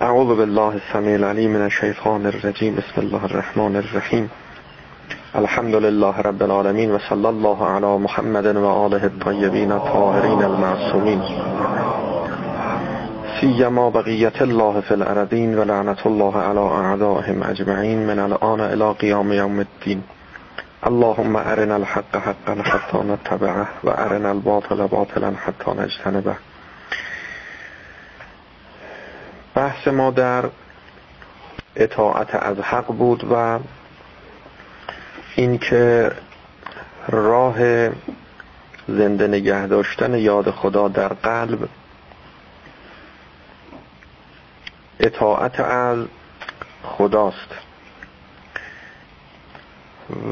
اعوذ بالله السمیع العلیم من الشیطان الرجیم بسم الله الرحمن الرحیم الحمد لله رب العالمین و صلی الله علی محمد و آله الطیبین الطاهرین المعصومین سیما بقیت الله فی الارضین و لعنت الله علی اعدائهم اجمعین من الان الى قیام یوم الدین اللهم ارنا الحق حقا حتی نتبعه و ارنا الباطل باطلا حتی نجتنبه. بحث ما در اطاعت از حق بود و اینکه راه زنده نگه داشتن یاد خدا در قلب اطاعت از خداست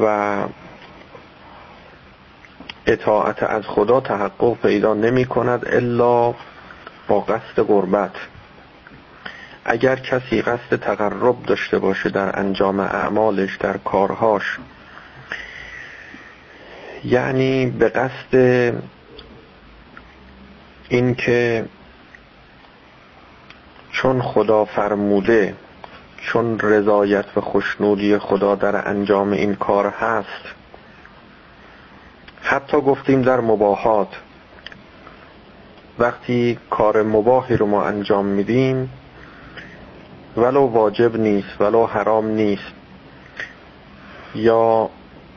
و اطاعت از خدا تحقق پیدا نمی کند الا با قصد قربت اگر کسی قصد تقرب داشته باشه در انجام اعمالش در کارهاش یعنی به قصد اینکه چون خدا فرموده چون رضایت و خوشنودی خدا در انجام این کار هست حتی گفتیم در مباهات وقتی کار مباهی رو ما انجام میدیم ولو واجب نیست ولو حرام نیست. یا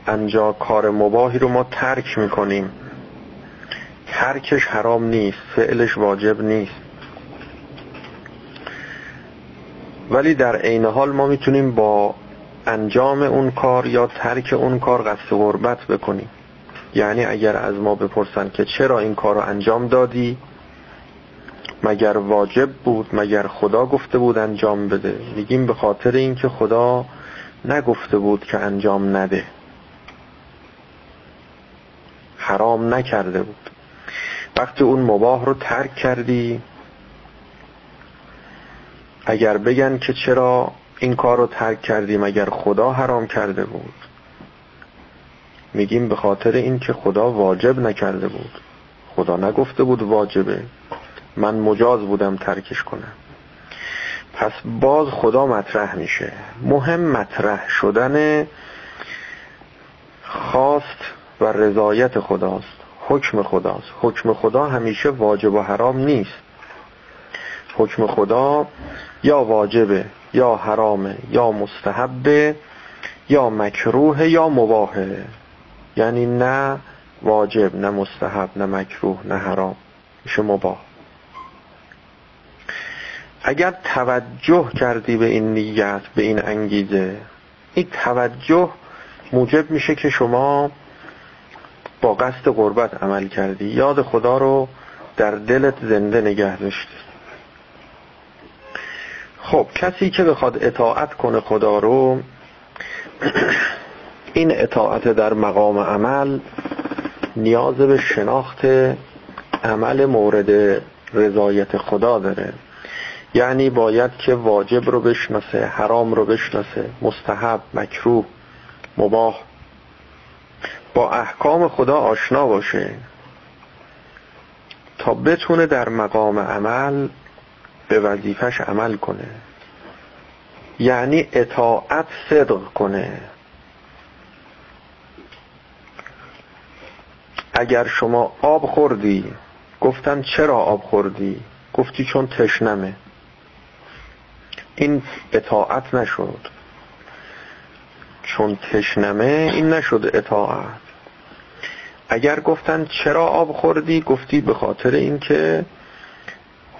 انجا کار مباهی رو ما ترک می‌کنیم. ترکش حرام نیست فعلش واجب نیست. ولی در عین حال ما می‌تونیم با انجام اون کار یا ترک اون کار قصد غربت بکنیم. یعنی اگر از ما بپرسن که چرا این کار رو انجام دادی مگر واجب بود مگر خدا گفته بود انجام بده؟ میگیم به خاطر اینکه خدا نگفته بود که انجام نده. حرام نکرده بود. وقتی اون مباه رو ترک کردی اگر بگن که چرا این کار رو ترک کردیم اگر خدا حرام کرده بود؟ میگیم به خاطر اینکه خدا واجب نکرده بود. خدا نگفته بود واجبه. من مجاز بودم ترکش کنم. پس باز خدا مطرح میشه. مهم مطرح شدن خواست و رضایت خداست. حکم خداست. حکم خدا همیشه واجب و حرام نیست. حکم خدا یا واجبه یا حرامه یا مستحبه یا مکروه یا مباهه. یعنی نه واجب نه مستحب نه مکروه نه حرام. میشه مباه اگر توجه کردی به این نیت به این انگیزه این توجه موجب میشه که شما با قصد قربت عمل کردی. یاد خدا رو در دلت زنده نگه داشتی. خب کسی که بخواد اطاعت کنه خدا رو این اطاعت در مقام عمل نیاز به شناخت عمل مورد رضایت خدا داره. یعنی باید که واجب رو بشناسه حرام رو بشناسه مستحب مکروه مباح. با احکام خدا آشنا باشه تا بتونه در مقام عمل به وظیفش عمل کنه. یعنی اطاعت صدق کنه. اگر شما آب خوردی گفتن چرا آب خوردی؟ گفتی چون تشنمه. این اطاعت نشد. چون تشنمه این نشد اطاعت. اگر گفتن چرا آب خوردی گفتی به خاطر اینکه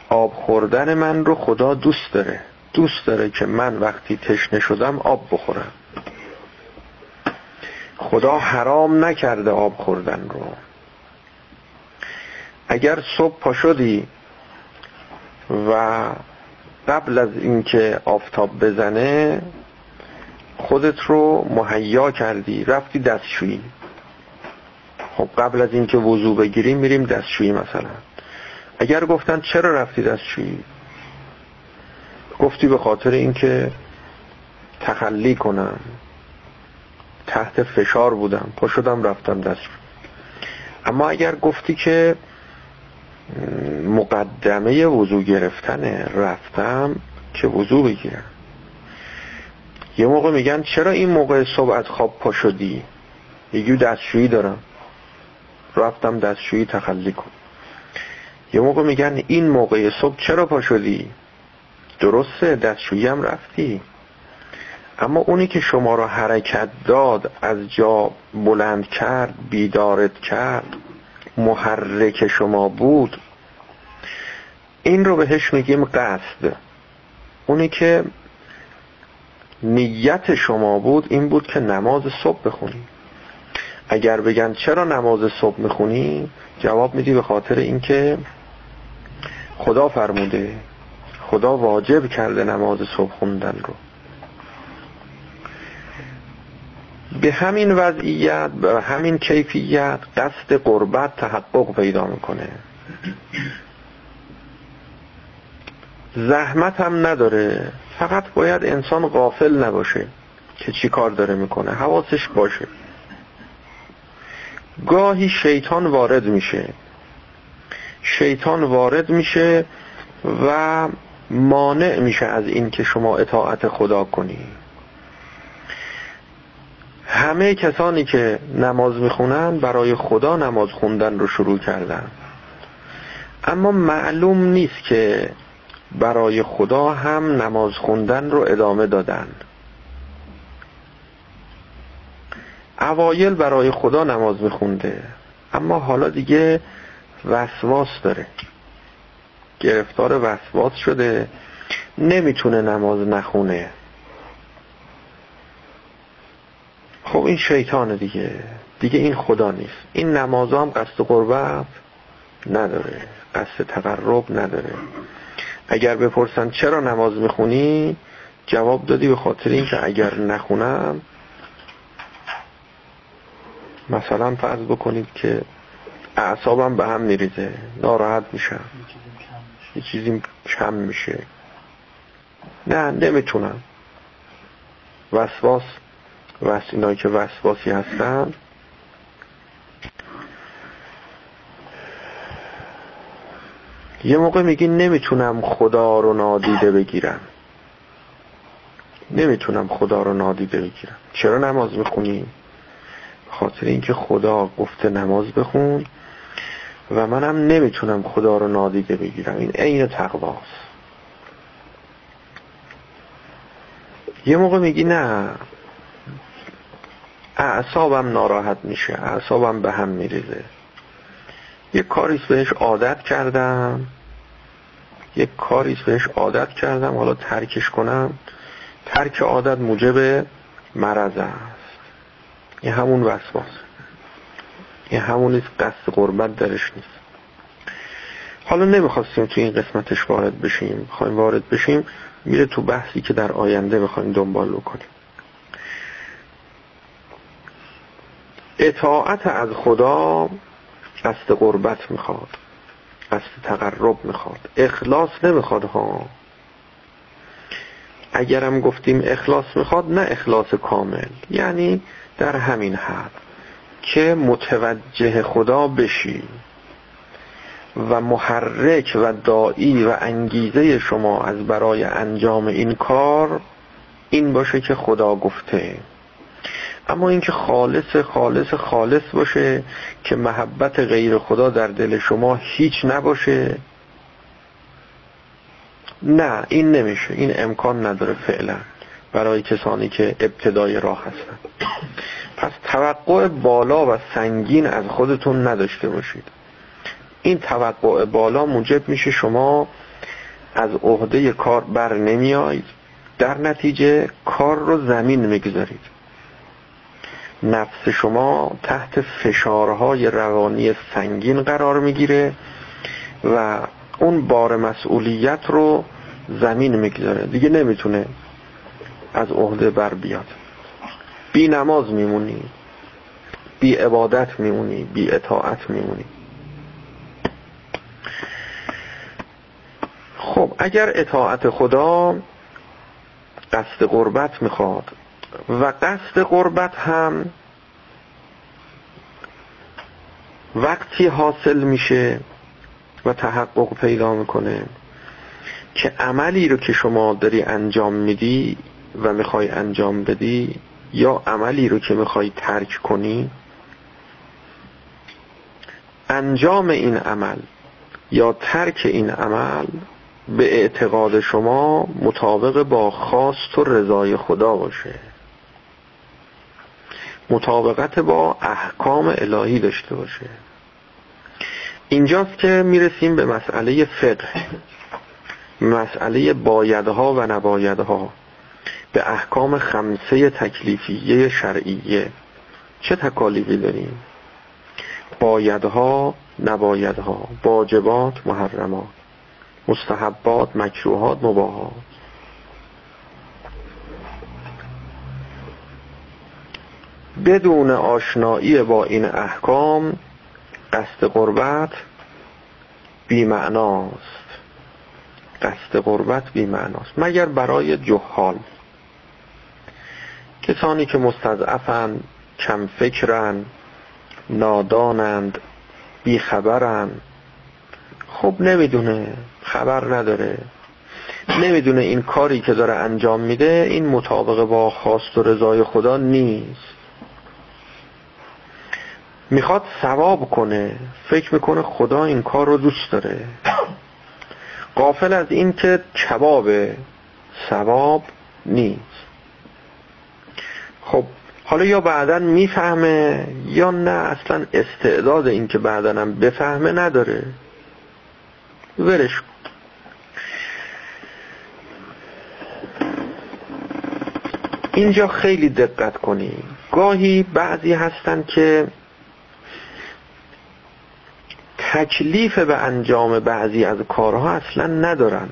آب خوردن من رو خدا دوست داره. دوست داره که من وقتی تشنه شدم آب بخورم. خدا حرام نکرده آب خوردن رو. اگر صبح پا شدی و قبل از اینکه آفتاب بزنه خودت رو مهیا کردی رفتی دستشویی. خب قبل از اینکه وضو بگیریم میریم دستشویی مثلا. اگر گفتن چرا رفتی دستشویی؟ گفتی به خاطر اینکه تخلی کنم. تحت فشار بودم. پا شدم رفتم دستشویی. اما اگر گفتی که مقدمه وضوع گرفتن رفتم که وضوع بگیرم. یه موقع میگن چرا این موقع صبح از خواب پا شدی؟ یکی دستشویی دارم. رفتم دستشویی تخلی کن. یه موقع میگن این موقع صبح چرا پا شدی؟ درسته دستشویی هم رفتی. اما اونی که شما را حرکت داد از جا بلند کرد بیدارت کرد. محرک شما بود این رو بهش میگیم قصد. اونی که نیت شما بود این بود که نماز صبح بخونی. اگر بگن چرا نماز صبح می‌خونی جواب میدی به خاطر اینکه خدا فرموده خدا واجب کرده نماز صبح خوندن رو. به همین وضعیت به همین کیفیت قصد قربت تحقق پیدا می‌کنه. زحمت هم نداره. فقط باید انسان غافل نباشه که چی کار داره می‌کنه. حواسش باشه. گاهی شیطان وارد میشه. شیطان وارد میشه و مانع میشه از این که شما اطاعت خدا کنی. همه کسانی که نماز می‌خونن برای خدا نماز خوندن رو شروع کردن. اما معلوم نیست که برای خدا هم نماز خوندن رو ادامه دادن. اوایل برای خدا نماز میخونده اما حالا دیگه وسواس داره. گرفتار وسواس شده نمی‌تونه نماز نخونه. خب این شیطان دیگه. دیگه این خدا نیست. این نماز هم قصد قربت نداره. قصد تقرب نداره. اگر بپرسن چرا نماز می‌خونی جواب دادی به خاطر اینکه اگر نخونم مثلا فرض بکنید که اعصابم به هم میریزه. ناراحت میشم. یه چیزی کم میشه. نه نمی‌تونم. وسواس وس اینایی که وسواسی هستن. یه موقع میگی نمی‌تونم خدا رو نادیده بگیرم. نمی‌تونم خدا رو نادیده بگیرم. چرا نماز می‌خونی؟ خاطر اینکه خدا گفته نماز بخون و منم نمی‌تونم خدا رو نادیده بگیرم. این عین تقواست. یه موقع میگی نه. اعصابم ناراحت میشه اعصابم به هم میریزه. یک کاریست بهش عادت کردم. یک کاریست بهش عادت کردم. حالا ترکش کنم. ترک عادت موجب مرض است. این همون وسواس. این همون نیست قصد قربت درش نیست. حالا نمی‌خواستیم تو این قسمتش وارد بشیم. خواهیم وارد بشیم. میره تو بحثی که در آینده بخوایم دنبال بکنیم. اطاعت از خدا قصد قربت می‌خواد قصد تقرب می‌خواد اخلاص نمی‌خواد ها. اگرم گفتیم اخلاص می‌خواد نه اخلاص کامل یعنی در همین حد که متوجه خدا بشی و محرک و دایی و انگیزه شما از برای انجام این کار این باشه که خدا گفته. اما اینکه خالص خالص خالص باشه که محبت غیر خدا در دل شما هیچ نباشه. نه این نمیشه. این امکان نداره فعلا برای کسانی که ابتدای راه هستن. پس توقع بالا و سنگین از خودتون نداشته باشید. این توقع بالا موجب میشه شما از عهده کار بر نمیایید. در نتیجه کار رو زمین می‌گذارید. نفس شما تحت فشارهای روانی سنگین قرار می‌گیره و اون بار مسئولیت رو زمین می‌گذاره. دیگه نمی‌تونه از عهده بر بیاد. بی نماز میمونی بی عبادت میمونی بی اطاعت میمونی. خب اگر اطاعت خدا قصد قربت می‌خواد و قصد قربت هم وقتی حاصل میشه و تحقق پیدا می‌کنه که عملی رو که شما داری انجام میدی و می‌خوای انجام بدی یا عملی رو که می‌خوای ترک کنی انجام این عمل یا ترک این عمل به اعتقاد شما مطابق با خواست و رضای خدا باشه. مطابقت با احکام الهی داشته باشه. اینجاست که می‌رسیم به مسئله فقه. مسئله بایدها و نبایدها. به احکام خمسه تکلیفیه شرعیه. چه تکالیفی داریم؟ بایدها نبایدها. واجبات محرمات. مستحبات مکروهات مباهات. بدون آشنایی با این احکام قصد قربت بیمعناست. قصد قربت بیمعناست. مگر برای جهال. کسانی که مستضعفند کم فکرن نادانند بیخبرند خب نمی‌دونه خبر نداره. نمی‌دونه این کاری که داره انجام میده این مطابق با خواست و رضای خدا نیست. می‌خواد ثواب کنه فکر می‌کنه خدا این کار رو دوست داره. قافل از این که کباب ثواب نیست. خب حالا یا بعدا می‌فهمه یا نه اصلا استعداد این که بعدا هم بفهمه نداره. ولش اینجا خیلی دقت کنید گاهی بعضی هستن که تکلیف به انجام بعضی از کارها اصلا ندارن.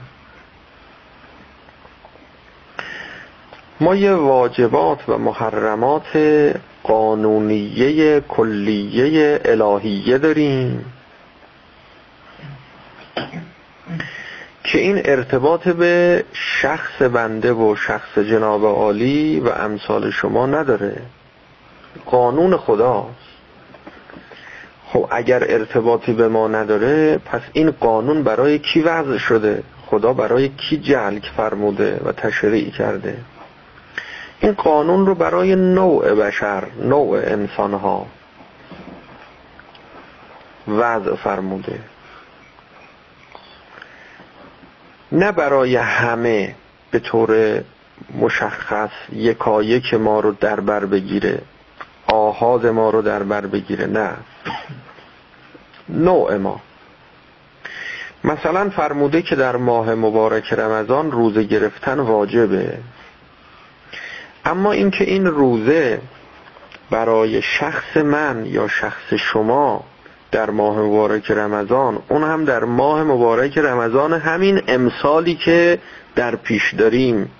ما یه واجبات و محرمات قانونیه کلیه الهیه داریم که این ارتباط به شخص بنده و شخص جناب عالی و امثال شما نداره. قانون خداست. خب اگر ارتباطی به ما نداره پس این قانون برای کی وضع شده؟ خدا برای کی جلک فرموده و تشریع کرده؟ این قانون رو برای نوع بشر نوع انسانها وضع فرموده. نه برای همه به طور مشخص یکایک ما رو در بر بگیره آهاد ما رو در بر بگیره نه. نوع ما. مثلا فرموده که در ماه مبارک رمضان روزه گرفتن واجبه. اما اینکه این روزه برای شخص من یا شخص شما در ماه مبارک رمضان اون هم در ماه مبارک رمضان همین امثالی که در پیش داریم.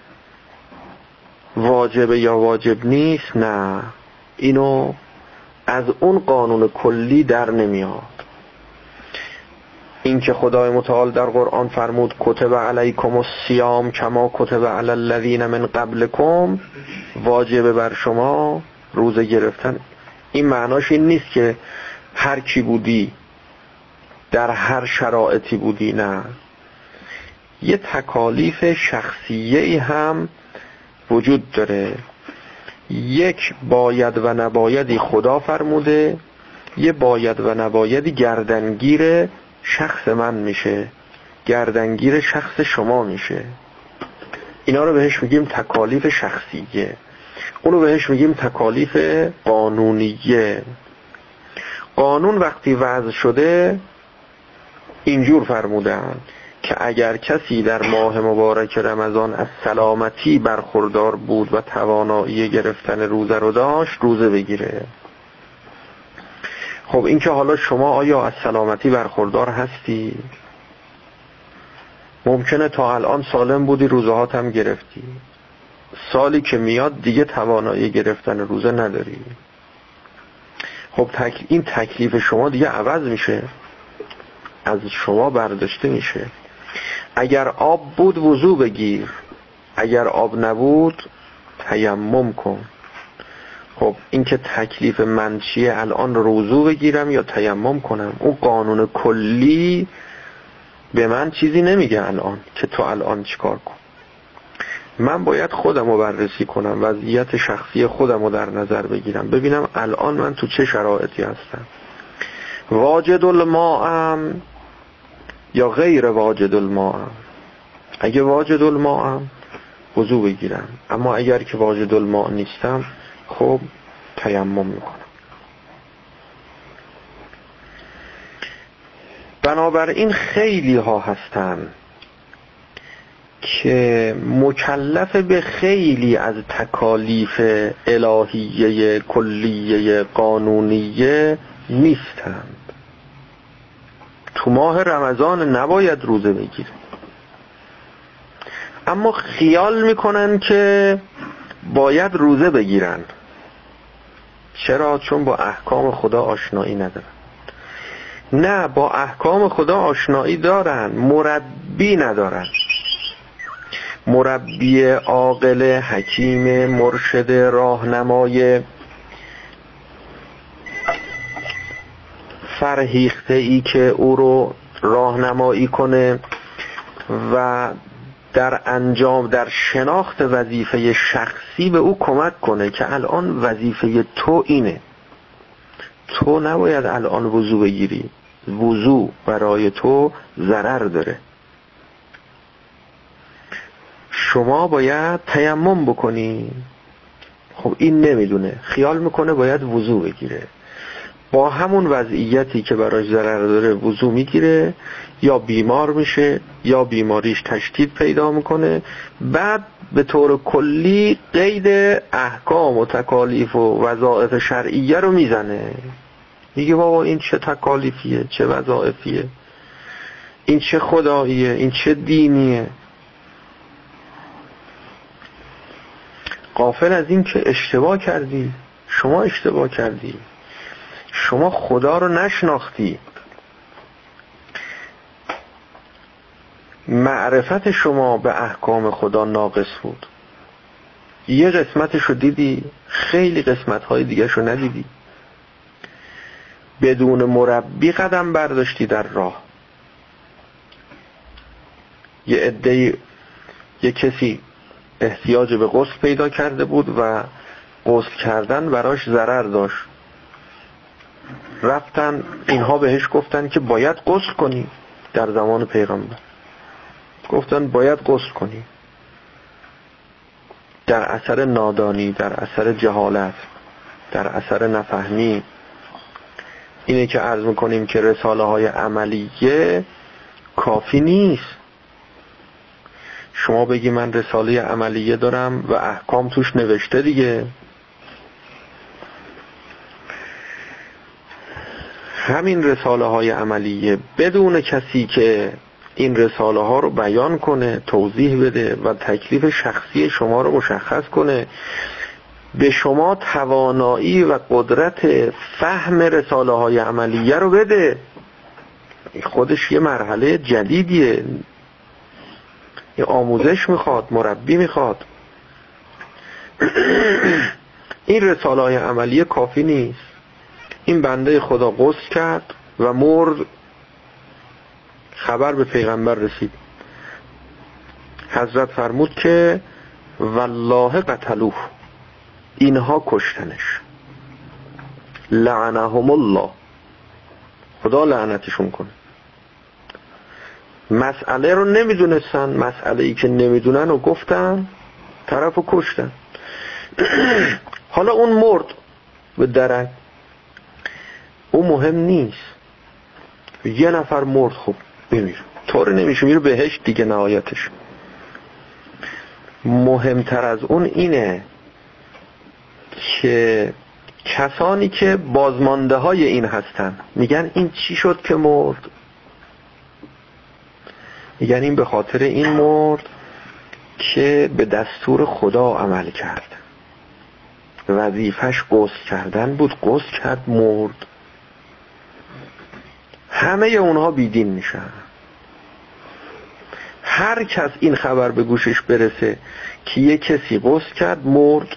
واجبه یا واجب نیست؟ نه. اینو از اون قانون کلی در نمیاد. این که خدای متعال در قرآن فرمود کتب علیکم السیام کما کتب علی الذین من قبلکم. واجبه بر شما روزه گرفتن. این معناش این نیست که هر کی بودی در هر شرایطی بودی نه. یه تکالیف شخصیه هم وجود داره. یک باید و نبایدی خدا فرموده یه باید و نبایدی گردنگیر شخص من میشه گردنگیر شخص شما میشه. اینا رو بهش میگیم تکالیف شخصیه. اونو بهش میگیم تکالیف قانونیه. قانون وقتی وضع شده اینجور فرمودن. که اگر کسی در ماه مبارک رمضان از سلامتی برخوردار بود و توانایی گرفتن روزه رو داشت روزه بگیره. خب این که حالا شما آیا از سلامتی برخوردار هستی؟ ممکنه تا الان سالم بودی روزه هم گرفتی. سالی که میاد دیگه توانایی گرفتن روزه نداری. خب این تکلیف شما دیگه عوض میشه. از شما برداشته میشه. اگر آب بود وضو بگیر اگر آب نبود تیمم کن. خب این که تکلیف من چیه؟ الان روزو بگیرم یا تیمم کنم؟ اون قانون کلی به من چیزی نمیگه الان که تو الان چیکار کن. من باید خودم رو بررسی کنم وضعیت شخصی خودم رو در نظر بگیرم. ببینم الان من تو چه شرایطی هستم. واجد الماءم یا غیر واجد الماءم اگه واجد الماءم وضو بگیرم. اما اگر که واجد الماء نیستم خب تیمم می‌کنم. بنابراین خیلی ها هستن که مکلف به خیلی از تکالیف الهیه کلیه قانونیه نیستند تو ماه رمضان نباید روزه بگیره. اما خیال می‌کنن که باید روزه بگیرن. چرا؟ چون با احکام خدا آشنایی ندارن. نه با احکام خدا آشنایی دارن مربی ندارن. مربی عاقل حکیم مرشد راهنمای فرهیخته ای که او رو راهنمایی کنه و در انجام در شناخت وظیفه شخصی به او کمک کنه که الان وظیفه تو اینه. تو نباید الان وضو بگیری. وضو برای تو ضرر داره. شما باید تیمم بکنی. خب این نمی‌دونه. خیال می‌کنه باید وضو بگیره. با همون وضعیتی که براش ضرر داره وضو می‌گیره یا بیمار میشه یا بیماریش تشدید پیدا می‌کنه بعد به طور کلی قید احکام و تکالیف و وظائف شرعیه رو می‌زنه. میگه بابا این چه تکالیفیه چه وظائفیه این چه خداییه این چه دینیه؟ قافل از این که اشتباه کردی. شما اشتباه کردی. شما خدا رو نشناختی. معرفت شما به احکام خدا ناقص بود. یه قسمتش رو دیدی خیلی قسمت های دیگه ندیدی. بدون مربی قدم برداشتی در راه. یه عده یه کسی احتیاج به غسل پیدا کرده بود و غسل کردن براش ضرر داشت. رفتن اینها بهش گفتن که باید غسل کنی در زمان پیغمبر. گفتن باید غسل کنی. در اثر نادانی در اثر جهالت در اثر نفهمی. اینه که عرض می‌کنیم که رساله های عملیه کافی نیست. شما بگی من رساله عملیه دارم و احکام توش نوشته دیگه. همین رساله های عملیه بدون کسی که این رساله ها رو بیان کنه توضیح بده و تکلیف شخصی شما رو مشخص کنه به شما توانایی و قدرت فهم رساله های عملیه رو بده. خودش یه مرحله جدیدیه. یه آموزش می‌خواد مربی می‌خواد. این رساله های عملیه کافی نیست. این بنده خدا قصد کرد و مرد خبر به پیغمبر رسید. حضرت فرمود که والله قتلوه. اینها کشتنش. لعنهم الله. خدا لعنتشون کنه. مسئله رو نمی‌دونستن. مسئله ای که نمی‌دونن و گفتن طرف رو کشتن. حالا اون مرد به درک اون مهم نیست. یه نفر مرد خب بمیر طور نمیشه میره بهش دیگه نهایتش. مهمتر از اون اینه که کسانی که بازمانده های این هستن میگن این چی شد که مرد؟ میگن این به خاطر این مرد که به دستور خدا عمل کرد. وظیفش قصد کردن بود. قصد کرد مرد. همه اونها بیدین میشن. هر کس این خبر به گوشش برسه که یه کسی قصد کرد مرد.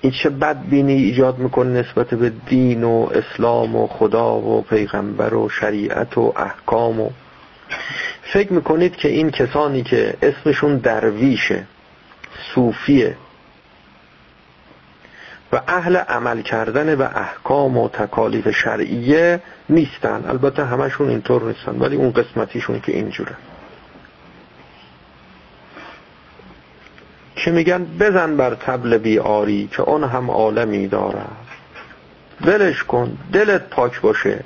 این چه بدبینی ایجاد می‌کنه نسبت به دین و اسلام و خدا و پیغمبر و شریعت و احکام و فکر می‌کنید که این کسانی که اسمشون درویشه صوفیه و اهل عمل کردن به احکام و تکالیف شرعیه نیستن. البته همشون اینطور نیستن ولی اون قسمتیشون که اینجوره. که میگن؟ بزن بر تبل بیاری که اون هم عالمی داره. ولش کن دلت پاک باشه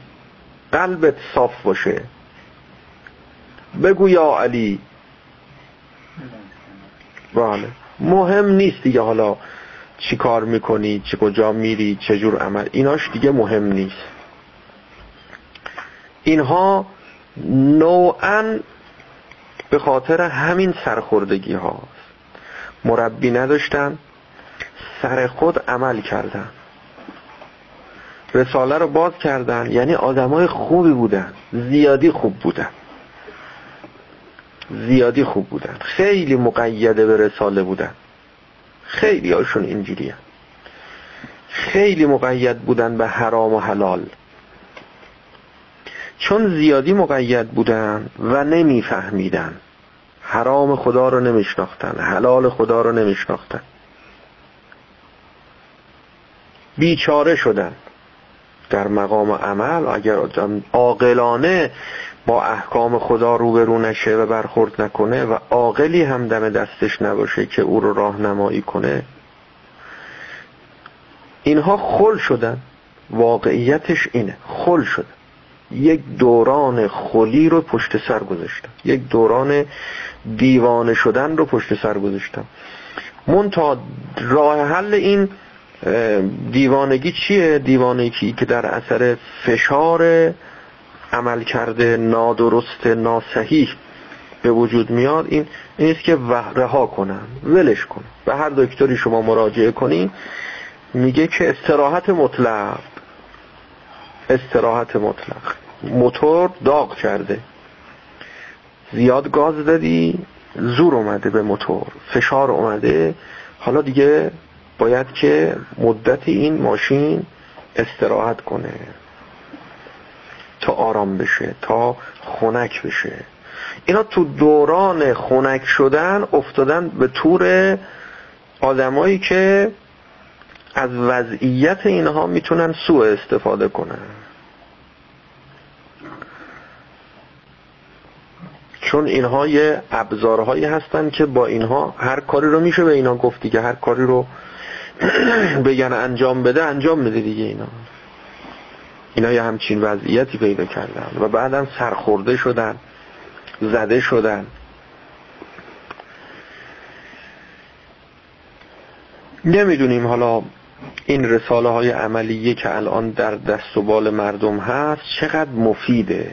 قلبت صاف باشه. بگو یا علی. بله. مهم نیست دیگه حالا. چی کار می‌کنی چه کجا میری چجور عمل؟ ایناش دیگه مهم نیست. اینها نوعا به خاطر همین سرخوردگی هاست مربی نداشتن سر خود عمل کردن. رساله رو باز کردن یعنی آدمای خوبی بودن زیادی خوب بودن. زیادی خوب بودن. خیلی مقیده به رساله بودن. خیلی هاشون اینجوری خیلی مقید بودن به حرام و حلال. چون زیادی مقید بودن و نمیفهمیدن. حرام خدا رو نمیشناختن حلال خدا رو نمیشناختن. بیچاره شدن در مقام عمل. اگر عاقلانه با احکام خدا روبرو نشه و برخورد نکنه و عاقلی هم دم دستش نباشه که او رو راهنمایی کنه. اینها خل شدن. واقعیتش اینه. خل شدن. یک دوران خلی رو پشت سر گذاشتم یک دوران دیوانه شدن رو پشت سر گذاشتم منتها راه حل این دیوانگی چیه؟ دیوانگی که در اثر فشار عمل کرده نادرست ناسحیح به وجود میاد این نیست که رها کنن ولش کن. به هر دکتری شما مراجعه کنین میگه که استراحت مطلق. استراحت مطلق. موتور داغ کرده. زیاد گاز دادی زور اومده به موتور. فشار اومده. حالا دیگه باید که مدت این ماشین استراحت کنه. تا آرام بشه تا خنک بشه. اینا تو دوران خنک شدن افتادن به طور آدمایی که از وضعیت اینها می‌تونن سوء استفاده کنن. چون اینها یه ابزارهایی هستن که با اینها هر کاری رو میشه به اینا گفتی که هر کاری رو بگن انجام بده انجام بده دیگه اینا. اینا یه همچین وضعیتی پیدا کردن و بعدم سرخورده شدن زده شدن. نمی‌دونیم حالا این رساله های عملیه که الان در دست و بال مردم هست چقدر مفیده.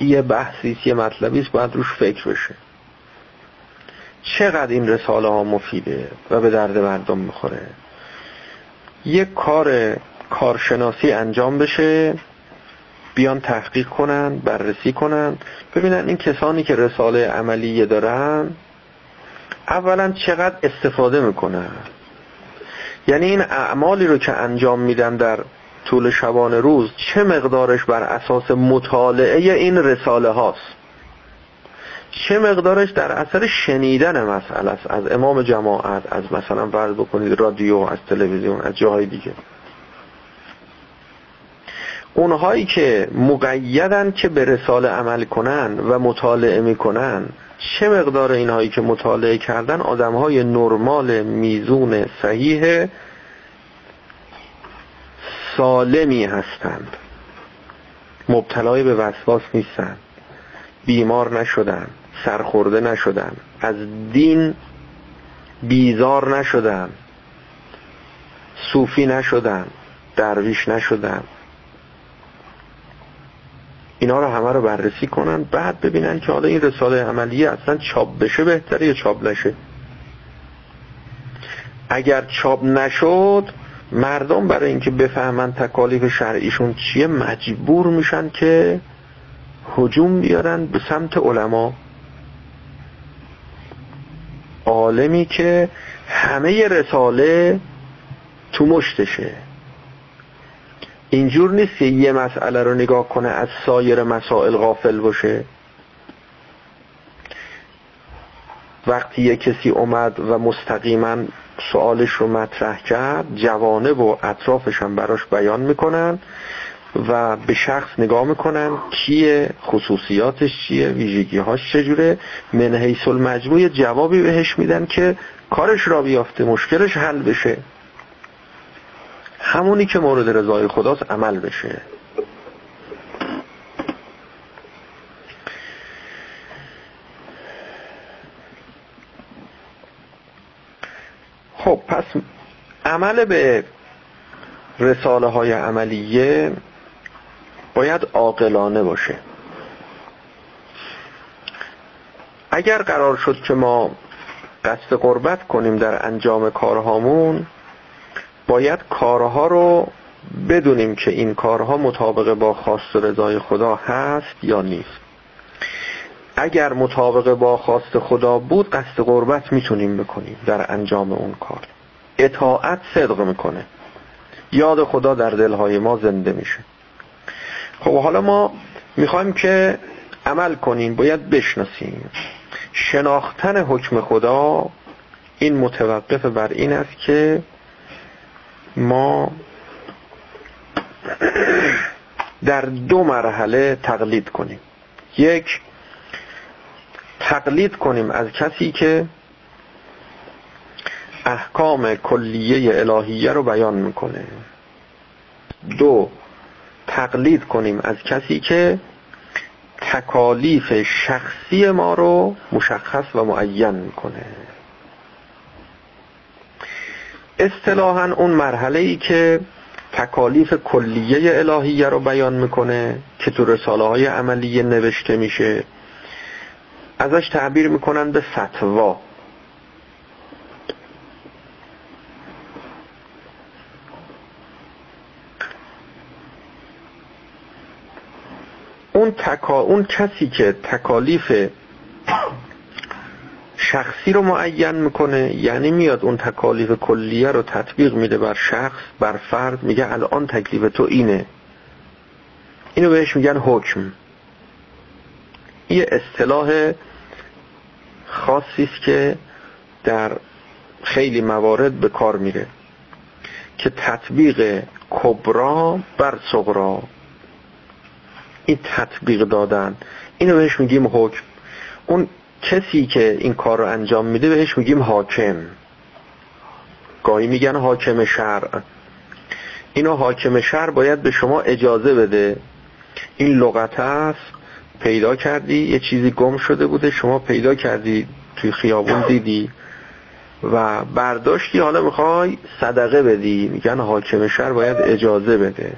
یه بحثیست یه مطلبیست باید روش فکر بشه. چقدر این رساله ها مفیده و به درد مردم می‌خوره؟ یک کار کارشناسی انجام بشه بیان تحقیق کنن بررسی کنن. ببینن این کسانی که رساله عملیه دارن اولا چقدر استفاده می‌کنن. یعنی این اعمالی رو که انجام میدن در طول شبانه روز چه مقدارش بر اساس مطالعه این رساله هاست؟ چه مقدارش در اثر شنیدن مسئله است؟ از امام جماعت از مثلا فرض بکنید رادیو از تلویزیون از جاهای دیگه. اونهایی که مقیدن که به رساله عمل کنن و مطالعه می‌کنن چه مقدار اینهایی که مطالعه کردن آدمهای نرمال میزون صحیح سالمی هستند. مبتلای به وسواس نیستن. بیمار نشدن. سرخورده نشدن. از دین بیزار نشدن. صوفی نشدن. درویش نشدن. اینا رو همه رو بررسی کنن بعد ببینن که حالا این رساله عملیه اصلا چاپ بشه بهتره یا چاپ نشه. اگر چاپ نشد مردم برای اینکه بفهمن تکالیف شرعیشون چیه مجبور میشن که هجوم بیارن به سمت علما. عالمی که همه رساله تو مشتشه. اینجور نیست که یه مسئله رو نگاه کنه از سایر مسائل غافل باشه؟ وقتی یه کسی اومد و مستقیما سوالش رو مطرح کرد جوانه و اطرافش هم براش بیان می‌کنن و به شخص نگاه می‌کنن کیه خصوصیاتش چیه ویژگیهاش چجوره؟ منحیس المجموع جوابی بهش میدن که کارش را بیافته مشکلش حل بشه. همونی که مورد رضای خداست عمل بشه. خب پس عمل به رساله های عملیه باید عاقلانه باشه. اگر قرار شد که ما قصد قربت کنیم در انجام کارهامون باید کارها رو بدونیم که این کارها مطابق با خواست و رضای خدا هست یا نیست. اگر مطابق با خواست خدا بود قصد قربت می‌تونیم بکنیم در انجام اون کار. اطاعت صدق می‌کنه. یاد خدا در دلهای ما زنده میشه. خب حالا ما می‌خوایم که عمل کنیم باید بشناسیم. شناختن حکم خدا این متوقف بر این است که ما در دو مرحله تقلید کنیم. یک تقلید کنیم از کسی که احکام کلیه الهیه رو بیان می‌کنه. دو تقلید کنیم از کسی که تکالیف شخصی ما رو مشخص و معین می‌کنه. اصطلاحا اون مرحله ای که تکالیف کلیه الهیه رو بیان می‌کنه که تو رساله های عملیه نوشته میشه ازش تعبیر می‌کنن به فتوا. اون, تکا... اون کسی که تکالیف شخصی رو معین می‌کنه یعنی میاد اون تکالیف کلیه رو تطبیق میده بر شخص بر فرد میگه الان تکلیف تو اینه. اینو بهش میگن حکم. یه اصطلاح خاصی است که در خیلی موارد به کار میره که تطبیق کبرا بر صغرا این تطبیق دادن. اینو بهش میگیم حکم. اون کسی که این کار رو انجام میده بهش میگیم حاکم. گاهی میگن حاکم شرع. اینو حاکم شرع باید به شما اجازه بده. این لغت است پیدا کردی یه چیزی گم شده بوده شما پیدا کردی توی خیابون دیدی و برداشتی حالا می‌خوای صدقه بدی. میگن حاکم شهر باید اجازه بده.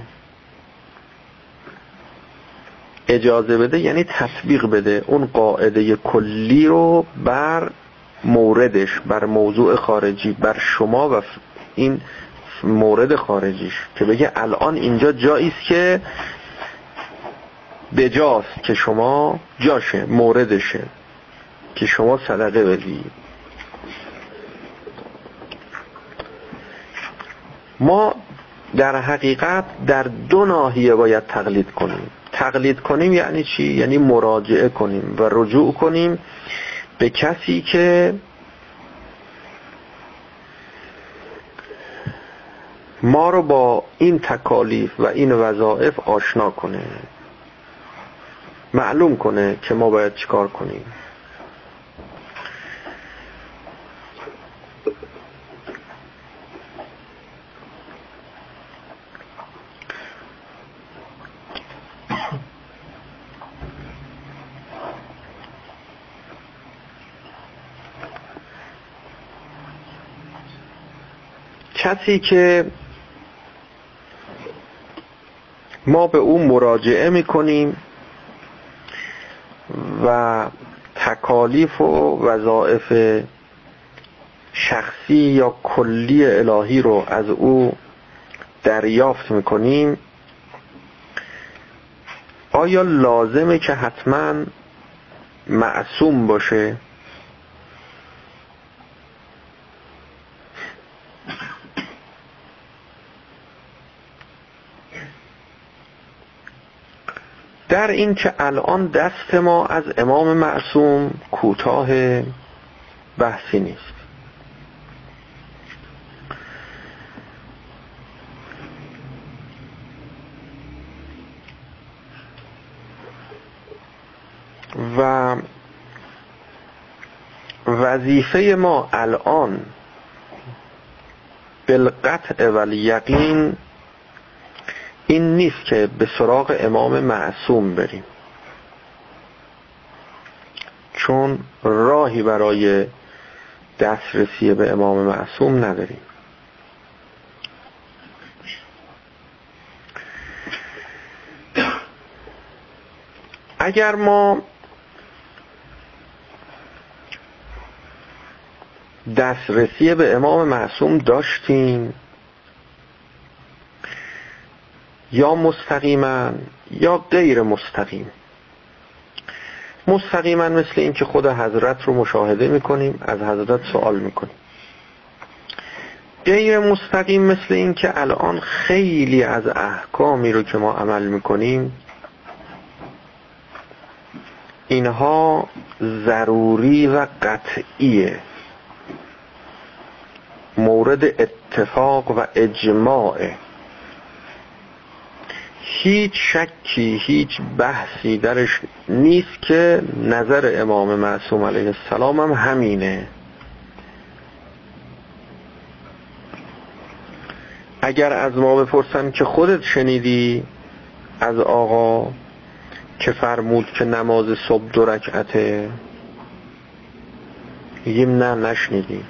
اجازه بده یعنی تطبیق بده. اون قاعده کلی رو بر موردش بر موضوع خارجی بر شما و این مورد خارجیش. که بگه الان اینجا جایی است که بجاست که شما جاشه موردشه که شما صدقه بدی. ما در حقیقت در دو ناحیه باید تقلید کنیم. تقلید کنیم یعنی چی؟ یعنی مراجعه کنیم و رجوع کنیم به کسی که ما رو با این تکالیف و این وظائف آشنا کنه معلوم کنه که ما باید چیکار کنیم کسی که ما به او مراجعه می‌کنیم و تکالیف و وظائف شخصی یا کلی الهی رو از او دریافت می‌کنیم آیا لازمه که حتما معصوم باشه؟ در این که الان دست ما از امام معصوم کوتاه بحثی نیست. و وظیفه ما الان بالقطع و یقین این نیست که به سراغ امام معصوم بریم. چون راهی برای دسترسی به امام معصوم نداریم. اگر ما دسترسی به امام معصوم داشتیم یا مستقیما یا غیر مستقیم. مستقیما مثل این که خود حضرت رو مشاهده می‌کنیم از حضرت سوال می‌کنیم. غیر مستقیم مثل این که الان خیلی از احکامی رو که ما عمل می‌کنیم اینها ضروری و قطعیه. مورد اتفاق و اجماعه هیچ شکی هیچ بحثی درش نیست که نظر امام معصوم علیه السلام هم همینه. اگر از ما بپرسن که خودت شنیدی از آقا که فرمود که نماز صبح دو رکعته؟ میگیم نه نشنیدیم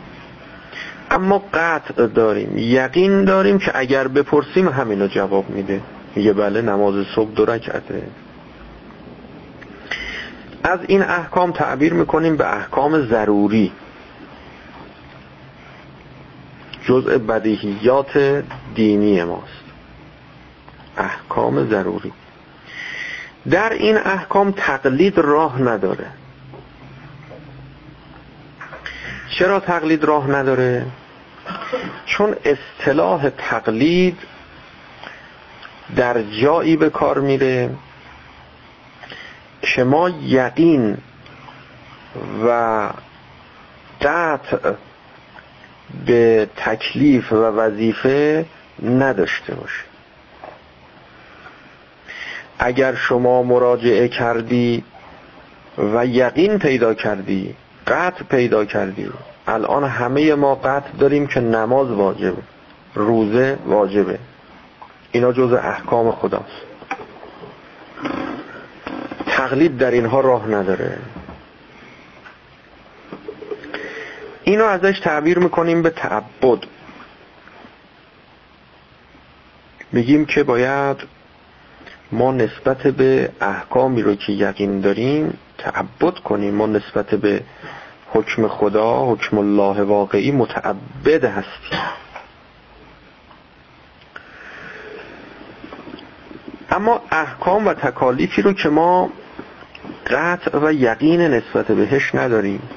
اما قطع داریم یقین داریم که اگر بپرسیم همینو جواب میده. میگه بله نماز صبح دو رکعته. از این احکام تعبیر می‌کنیم به احکام ضروری. جزء بدیهیات دینی ماست. احکام ضروری. در این احکام تقلید راه نداره. چرا تقلید راه نداره؟ چون اصطلاح تقلید در جایی به کار میره. که ما یقین و قطع به تکلیف و وظیفه نداشته باشه اگر شما مراجعه کردی و یقین پیدا کردی قطع پیدا کردی الان همه ما قطع داریم که نماز واجبه روزه واجبه. اینا جز احکام خداست. تقلید در اینها راه نداره. اینو ازش تعبیر می‌کنیم به تعبد. میگیم که باید ما نسبت به احکامی رو که یقین داریم تعبد کنیم. ما نسبت به حکم خدا حکم الله واقعی متعبد هستیم. اما احکام و تکالیفی رو که ما قطع و یقین نسبت بهش نداریم.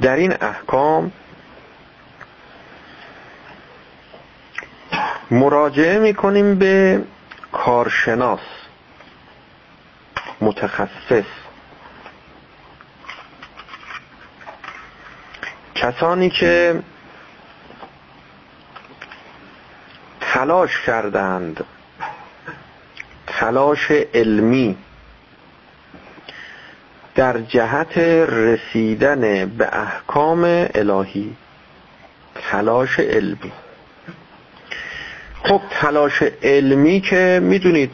در این احکام مراجعه می‌کنیم به کارشناس متخصص. کسانی که تلاش کردند. تلاش علمی. در جهت رسیدن به احکام الهی. تلاش علمی. خب تلاش علمی که می‌دونید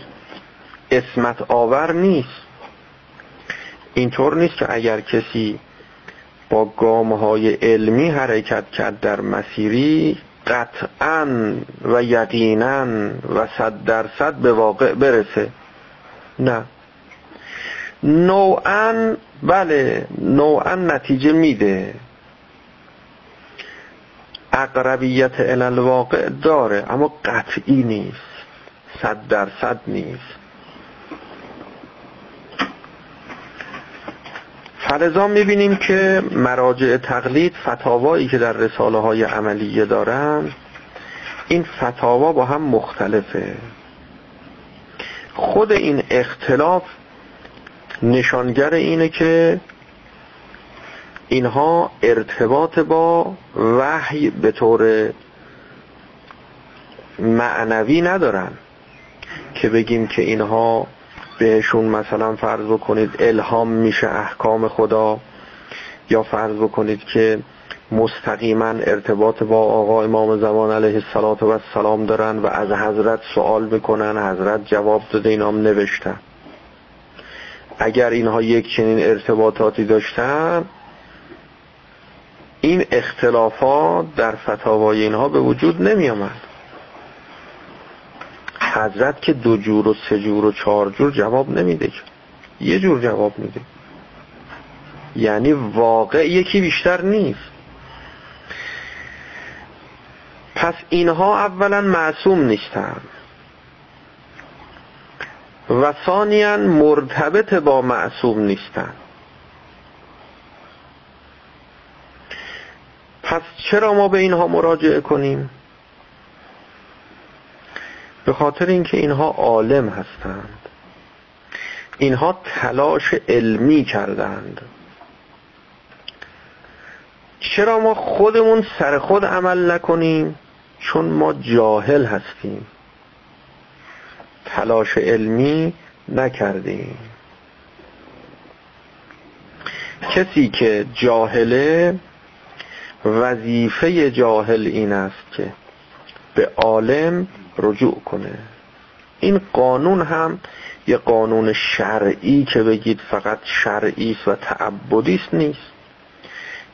اسمت آور نیست. اینطور نیست که اگر کسی با گامهای علمی حرکت کرد در مسیری قطعا و یقینا و صد درصد به واقع برسه. نه. نوعا بله نوعا نتیجه میده. اقربیت الالواقع داره اما قطعی نیست. صد درصد نیست. فلزا می‌بینیم که مراجع تقلید فتاوایی که در رساله های عملیه دارن این فتاوا با هم مختلفه. خود این اختلاف نشانگر اینه که اینها ارتباط با وحی به طور معنوی ندارن که بگیم که اینها بهشون مثلا فرض بکنید الهام میشه احکام خدا یا فرض بکنید که مستقیما ارتباط با آقا امام زمان علیه السلام دارن و از حضرت سوال می‌کنن حضرت جواب داده اینام نوشتن. اگر اینها یک چنین ارتباطاتی داشتن این اختلافات در فتاوای اینها به وجود نمی آمد حضرت که دو جور و سه جور و چهار جور جواب نمیده یه جور جواب میده. یعنی واقع یکی بیشتر نیست. پس اینها اولا معصوم نیستن و ثانیا مرتبط با معصوم نیستن پس چرا ما به اینها مراجعه کنیم؟ به خاطر اینکه اینها عالم هستند. اینها تلاش علمی کردند. چرا ما خودمون سر خود عمل نکنیم؟ چون ما جاهل هستیم. تلاش علمی نکردیم. کسی که جاهله وظیفه جاهل این است که به عالم رجوع کنه. این قانون هم یه قانون شرعی که بگید فقط شرعی و تعبدی نیست.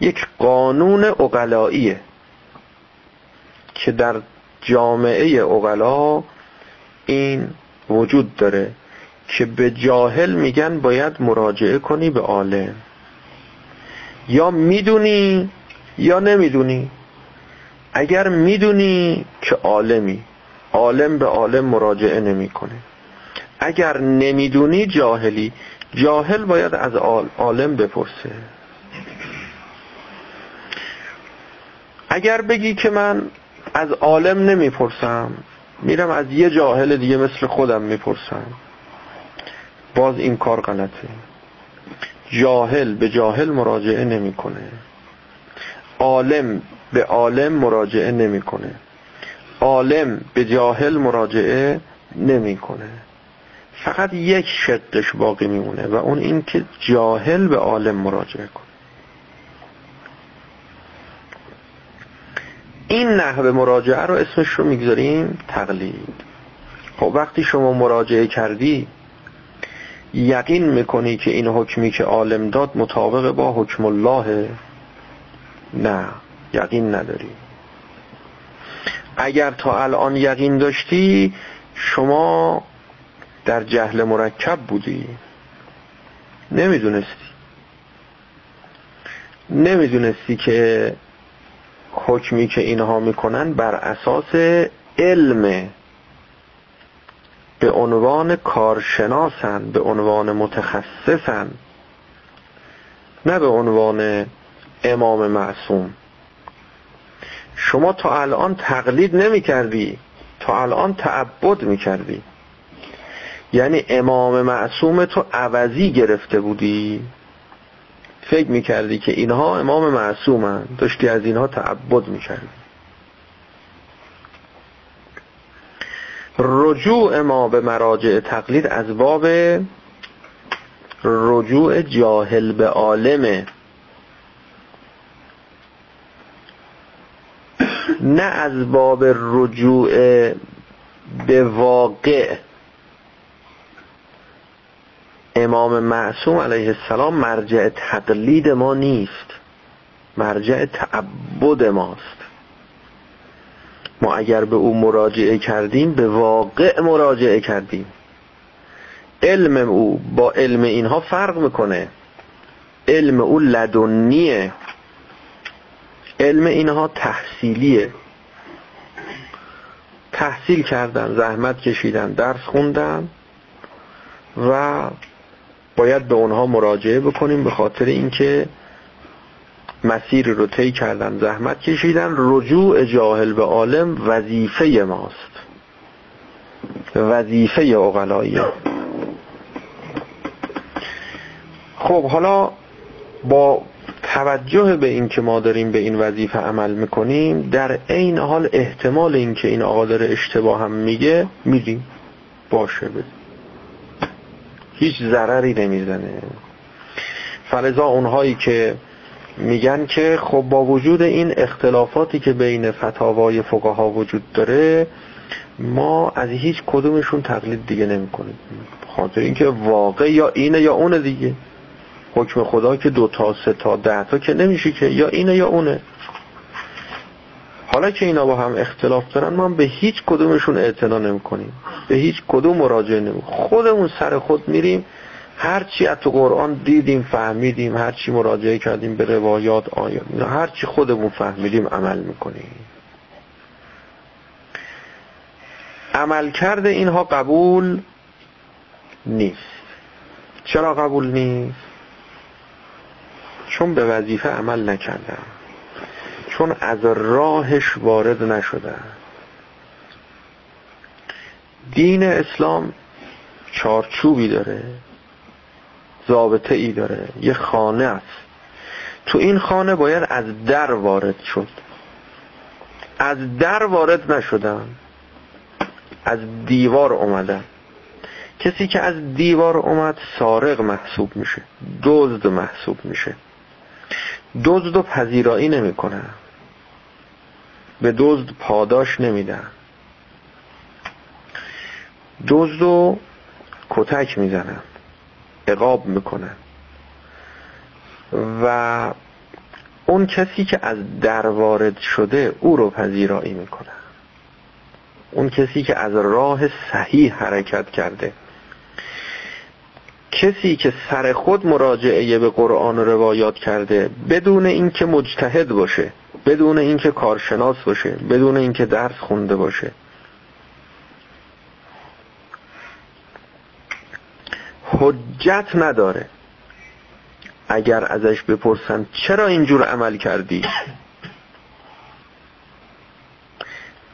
یک قانون اقلاییه که در جامعه اقلا این وجود داره که به جاهل میگن باید مراجعه کنی به عالم. یا می‌دونی یا نمی‌دونی. اگر می‌دونی که عالمی عالم به عالم مراجعه نمی‌کنه اگر نمی‌دونی جاهلی جاهل باید از عالم بپرسه. اگر بگی که من از عالم نمی‌پرسم میرم از یه جاهل دیگه مثل خودم می‌پرسم. باز این کار غلطه. جاهل به جاهل مراجعه نمی‌کنه. عالم به عالم مراجعه نمی‌کنه. عالم به جاهل مراجعه نمی‌کنه. فقط یک شقش باقی میمونه و اون این که جاهل به عالم مراجعه کنه. این نحوه مراجعه رو اسمش رو می‌گذاریم تقلید. خب وقتی شما مراجعه کردی یقین می‌کنی که این حکمی که عالم داد مطابق با حکم الله؟ نه یقین نداری. اگر تا الان یقین داشتی شما در جهل مرکب بودی. نمی‌دونستی. نمی‌دونستی که حکمی که اینها می‌کنن بر اساس علم. به عنوان کارشناسن به عنوان متخصصن نه به عنوان امام معصوم. شما تا الان تقلید نمی کردی تا الان تعبد می کردی یعنی امام معصوم تو عوضی گرفته بودی. فکر می‌کردی که اینها امام معصومن داشتی از اینها تعبد می‌کردی. رجوع ما به مراجع تقلید از باب رجوع جاهل به عالمه نه از باب رجوع به واقع. امام معصوم علیه السلام مرجع تقلید ما نیست. مرجع تعبد ماست. ما اگر به او مراجعه کردیم به واقع مراجعه کردیم. علم او با علم اینها فرق می‌کنه. علم او لدنیه. علم اینها تحصیلیه. تحصیل کردن زحمت کشیدن درس خوندن و باید به اونها مراجعه بکنیم به خاطر اینکه مسیر رو طی کردن زحمت کشیدن رجوع جاهل به عالم وظیفه ماست. وظیفه اقلایی خب حالا با توجه به این که ما داریم به این وظیفه عمل می‌کنیم در عین حال احتمال این که این آقا داره اشتباه هم میگه میدیم باشه بده. هیچ ضرری نمی‌زنه. فلزا اونهایی که میگن که خب با وجود این اختلافاتی که بین فتاوای فقها وجود داره ما از هیچ کدومشون تقلید دیگه نمی کنیم خاطر اینکه واقع یا اینه یا اونه دیگه. حکم خدا که دو تا سه تا ده تا که نمیشه که یا اینه یا اونه. حالا که اینا با هم اختلاف دارن ما به هیچ کدومشون اعتنا نمی کنیم به هیچ کدوم مراجعه نمی خودمون سر خود میریم. هرچی از تو قرآن دیدیم فهمیدیم. هرچی مراجعه کردیم به روایات آیات هرچی خودمون فهمیدیم عمل می‌کنیم. عمل کرده اینها قبول نیست. چرا قبول نیست؟ چون به وظیفه عمل نکردن. چون از راهش وارد نشدن. دین اسلام چارچوبی داره. ضابطه ای داره. یه خانه است. تو این خانه باید از در وارد شد. از در وارد نشدن. از دیوار اومدن. کسی که از دیوار اومد سارق محسوب میشه. دزد محسوب میشه. دزد و پذیرایی نمی‌کنه به دزد پاداش نمیدن. دزد و کتک می‌زنن. اقاب می‌کنن. و اون کسی که از در وارد شده او رو پذیرایی می‌کنه اون کسی که از راه صحیح حرکت کرده کسی که سر خود مراجعه به قرآن و روایات کرده بدون اینکه مجتهد باشه بدون اینکه کارشناس باشه بدون اینکه درس خونده باشه. حجت نداره. اگر ازش بپرسن چرا اینجور عمل کردی؟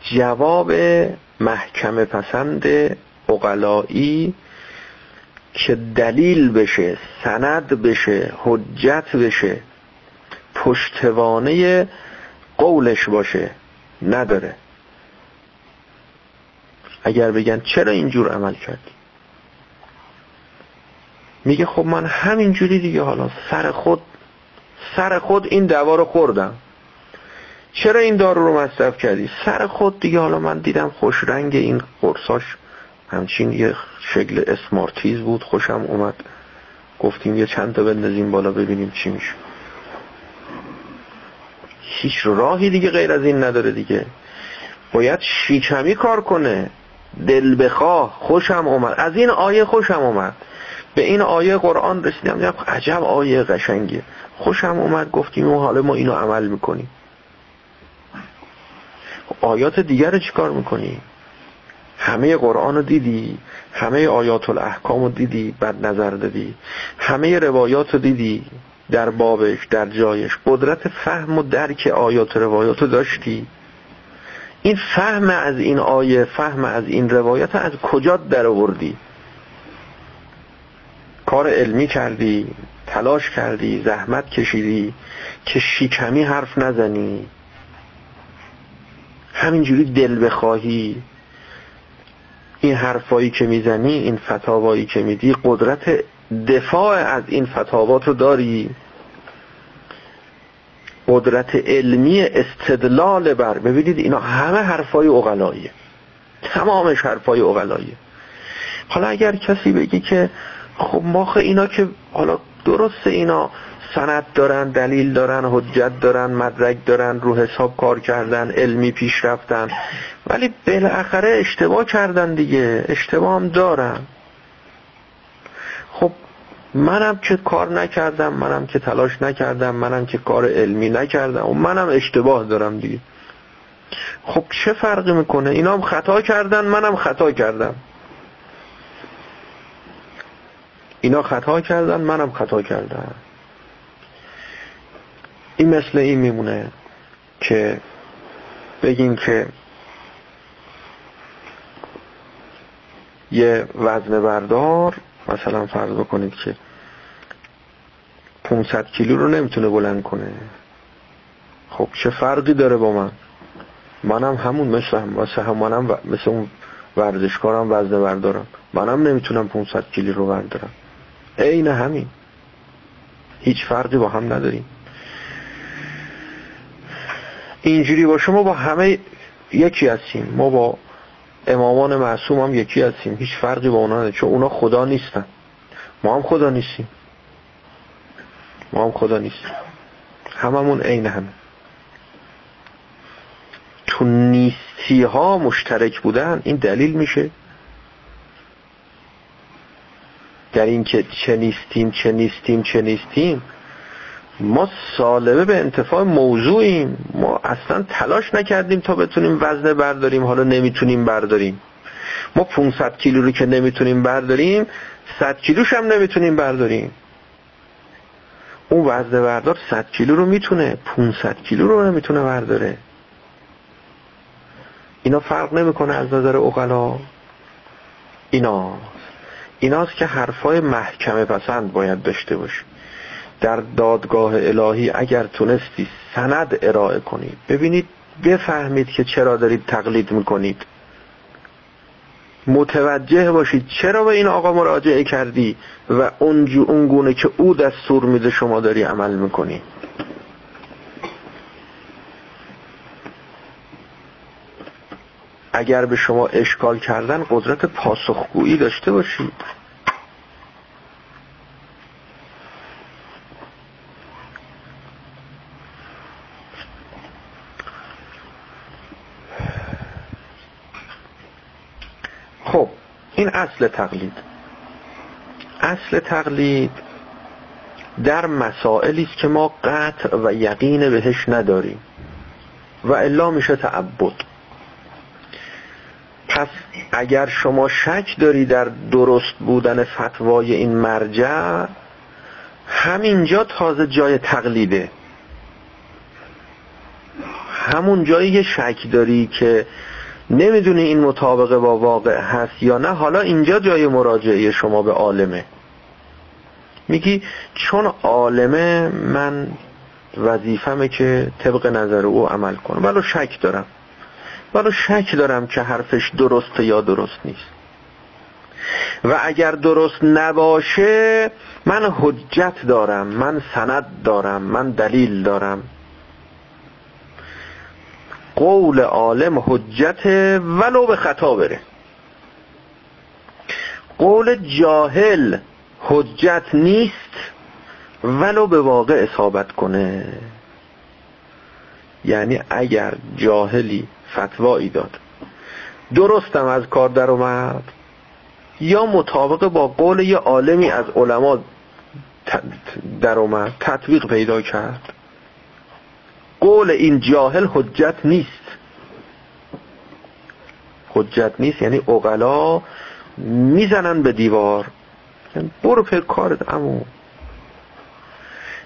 جواب محکمه پسند اقلایی که دلیل بشه سند بشه حجت بشه پشتوانه قولش باشه نداره. اگر بگن چرا اینجور عمل کردی؟ میگه خب من همینجوری دیگه حالا سر خود سر خود این دوا رو خوردم. چرا این دارو رو مصرف کردی؟ سر خود دیگه حالا من دیدم خوش رنگ این قرصاش همچین یه شکل اسمارتیز بود خوشم اومد. گفتیم یه چند تا بندازیم بالا ببینیم چی میشه. هیچ راهی دیگه غیر از این نداره دیگه. باید شیکمی کار کنه. دل بخواه خوشم اومد. از این آیه خوشم اومد. به این آیه قرآن رسیدم. عجب آیه قشنگیه. خوشم اومد گفتیم و حالا ما اینو عمل می‌کنیم. آیات دیگر رو چیکار می‌کنی همه قرآن رو دیدی؟ همه آیات الاحکام رو دیدی؟ بعد نظر دادی؟ همه روایات رو دیدی؟ در بابش در جایش؟ قدرت فهم و درک آیات روایات رو داشتی؟ این فهم از این آیه فهم از این روایت از کجا در آوردی؟ کار علمی کردی تلاش کردی زحمت کشیدی که شیکمی حرف نزنی. همینجوری دل بخواهی. این حرفایی که می‌زنی این فتاوایی که میدی قدرت دفاع از این فتاوات رو داری. قدرت علمی استدلال بر ببینید اینا همه حرفای اغلاییه تمامش حرفای اغلاییه حالا اگر کسی بگی که خب ما اینا که حالا درسته اینا سند دارن دلیل دارن حجت دارن مدرک دارن رو حساب کار کردن علمی پیش رفتن. ولی بالاخره اشتباه کردن دیگه. اشتباه هم دارن خب منم که کار نکردم منم که تلاش نکردم منم که کار علمی نکردم و منم اشتباه دارم دیگه. خب چه فرقی می‌کنه؟ اینا هم خطا کردن منم خطا کردم. اینا خطا کردن منم خطا کردم. این مثل این میمونه که بگیم که یه وزن بردار مثلا فرض بکنید که 500 کیلو رو نمی‌تونه بلند کنه. خب چه فرقی داره با من؟ منم همون مثل هم مثل هم منم و... مثل اون ورزشکارم وزنه بردارم. منم نمی‌تونم 500 کیلو رو بردارم. عین همین. هیچ فرقی با هم نداریم. اینجوری باشه ما با همه یکی هستیم. ما با امامان معصوم هم یکی هستیم. هیچ فرقی با اونا نداریم چون اونا خدا نیستن. ما هم خدا نیستیم. ما هم خدا نیستیم. هممون عین همه. تو نیستی ها مشترک بودن این دلیل میشه. در اینکه چه نیستیم چه نیستیم چه نیستیم ما سالمه به انتفاع موضوعیم. ما اصلا تلاش نکردیم تا بتونیم وزنه برداریم حالا نمی‌تونیم برداریم. ما 500 کیلو رو که نمی‌تونیم برداریم 100 کیلوش هم نمی‌تونیم برداریم. اون وزنه بردار 100 کیلو رو می‌تونه 500 کیلو رو نمی‌تونه برداره. اینا فرق نمی‌کنه از نظر اقلا. اینا. ایناست که حرفای محکمه پسند باید داشته باشی در دادگاه الهی اگر تونستی سند ارائه کنید ببینید بفهمید که چرا دارید تقلید می‌کنید. متوجه باشید چرا به این آقا مراجعه کردی و اون گونه که او دستور میده شما داری عمل می‌کنی. اگر به شما اشکال کردن قدرت پاسخگویی داشته باشید خب این اصل تقلید. اصل تقلید در مسائلی است که ما قطع و یقین بهش نداریم و الا میشه تعبد. پس اگر شما شک داری در درست بودن فتوای این مرجع همینجا تازه جای تقلیده. همون جایی شک داری که نمی‌دونی این مطابقه با واقع هست یا نه. حالا اینجا جای مراجعه شما به عالمه. میگی چون عالمه من وظیفمه که طبق نظر او عمل کنم. ولو شک دارم. ولو شک دارم که حرفش درسته یا درست نیست. و اگر درست نباشه من حجت دارم من سند دارم من دلیل دارم. قول عالم حجت ولو به خطا بره. قول جاهل حجت نیست ولو به واقع اصابت کنه. یعنی اگر جاهلی فتوایی داد درستم از کار در اومد یا مطابق با قول یه عالمی از علما در اومد تطبیق پیدا کرد. قول این جاهل حجت نیست. حجت نیست یعنی اقلا می‌زنن به دیوار. برو پر کارت امو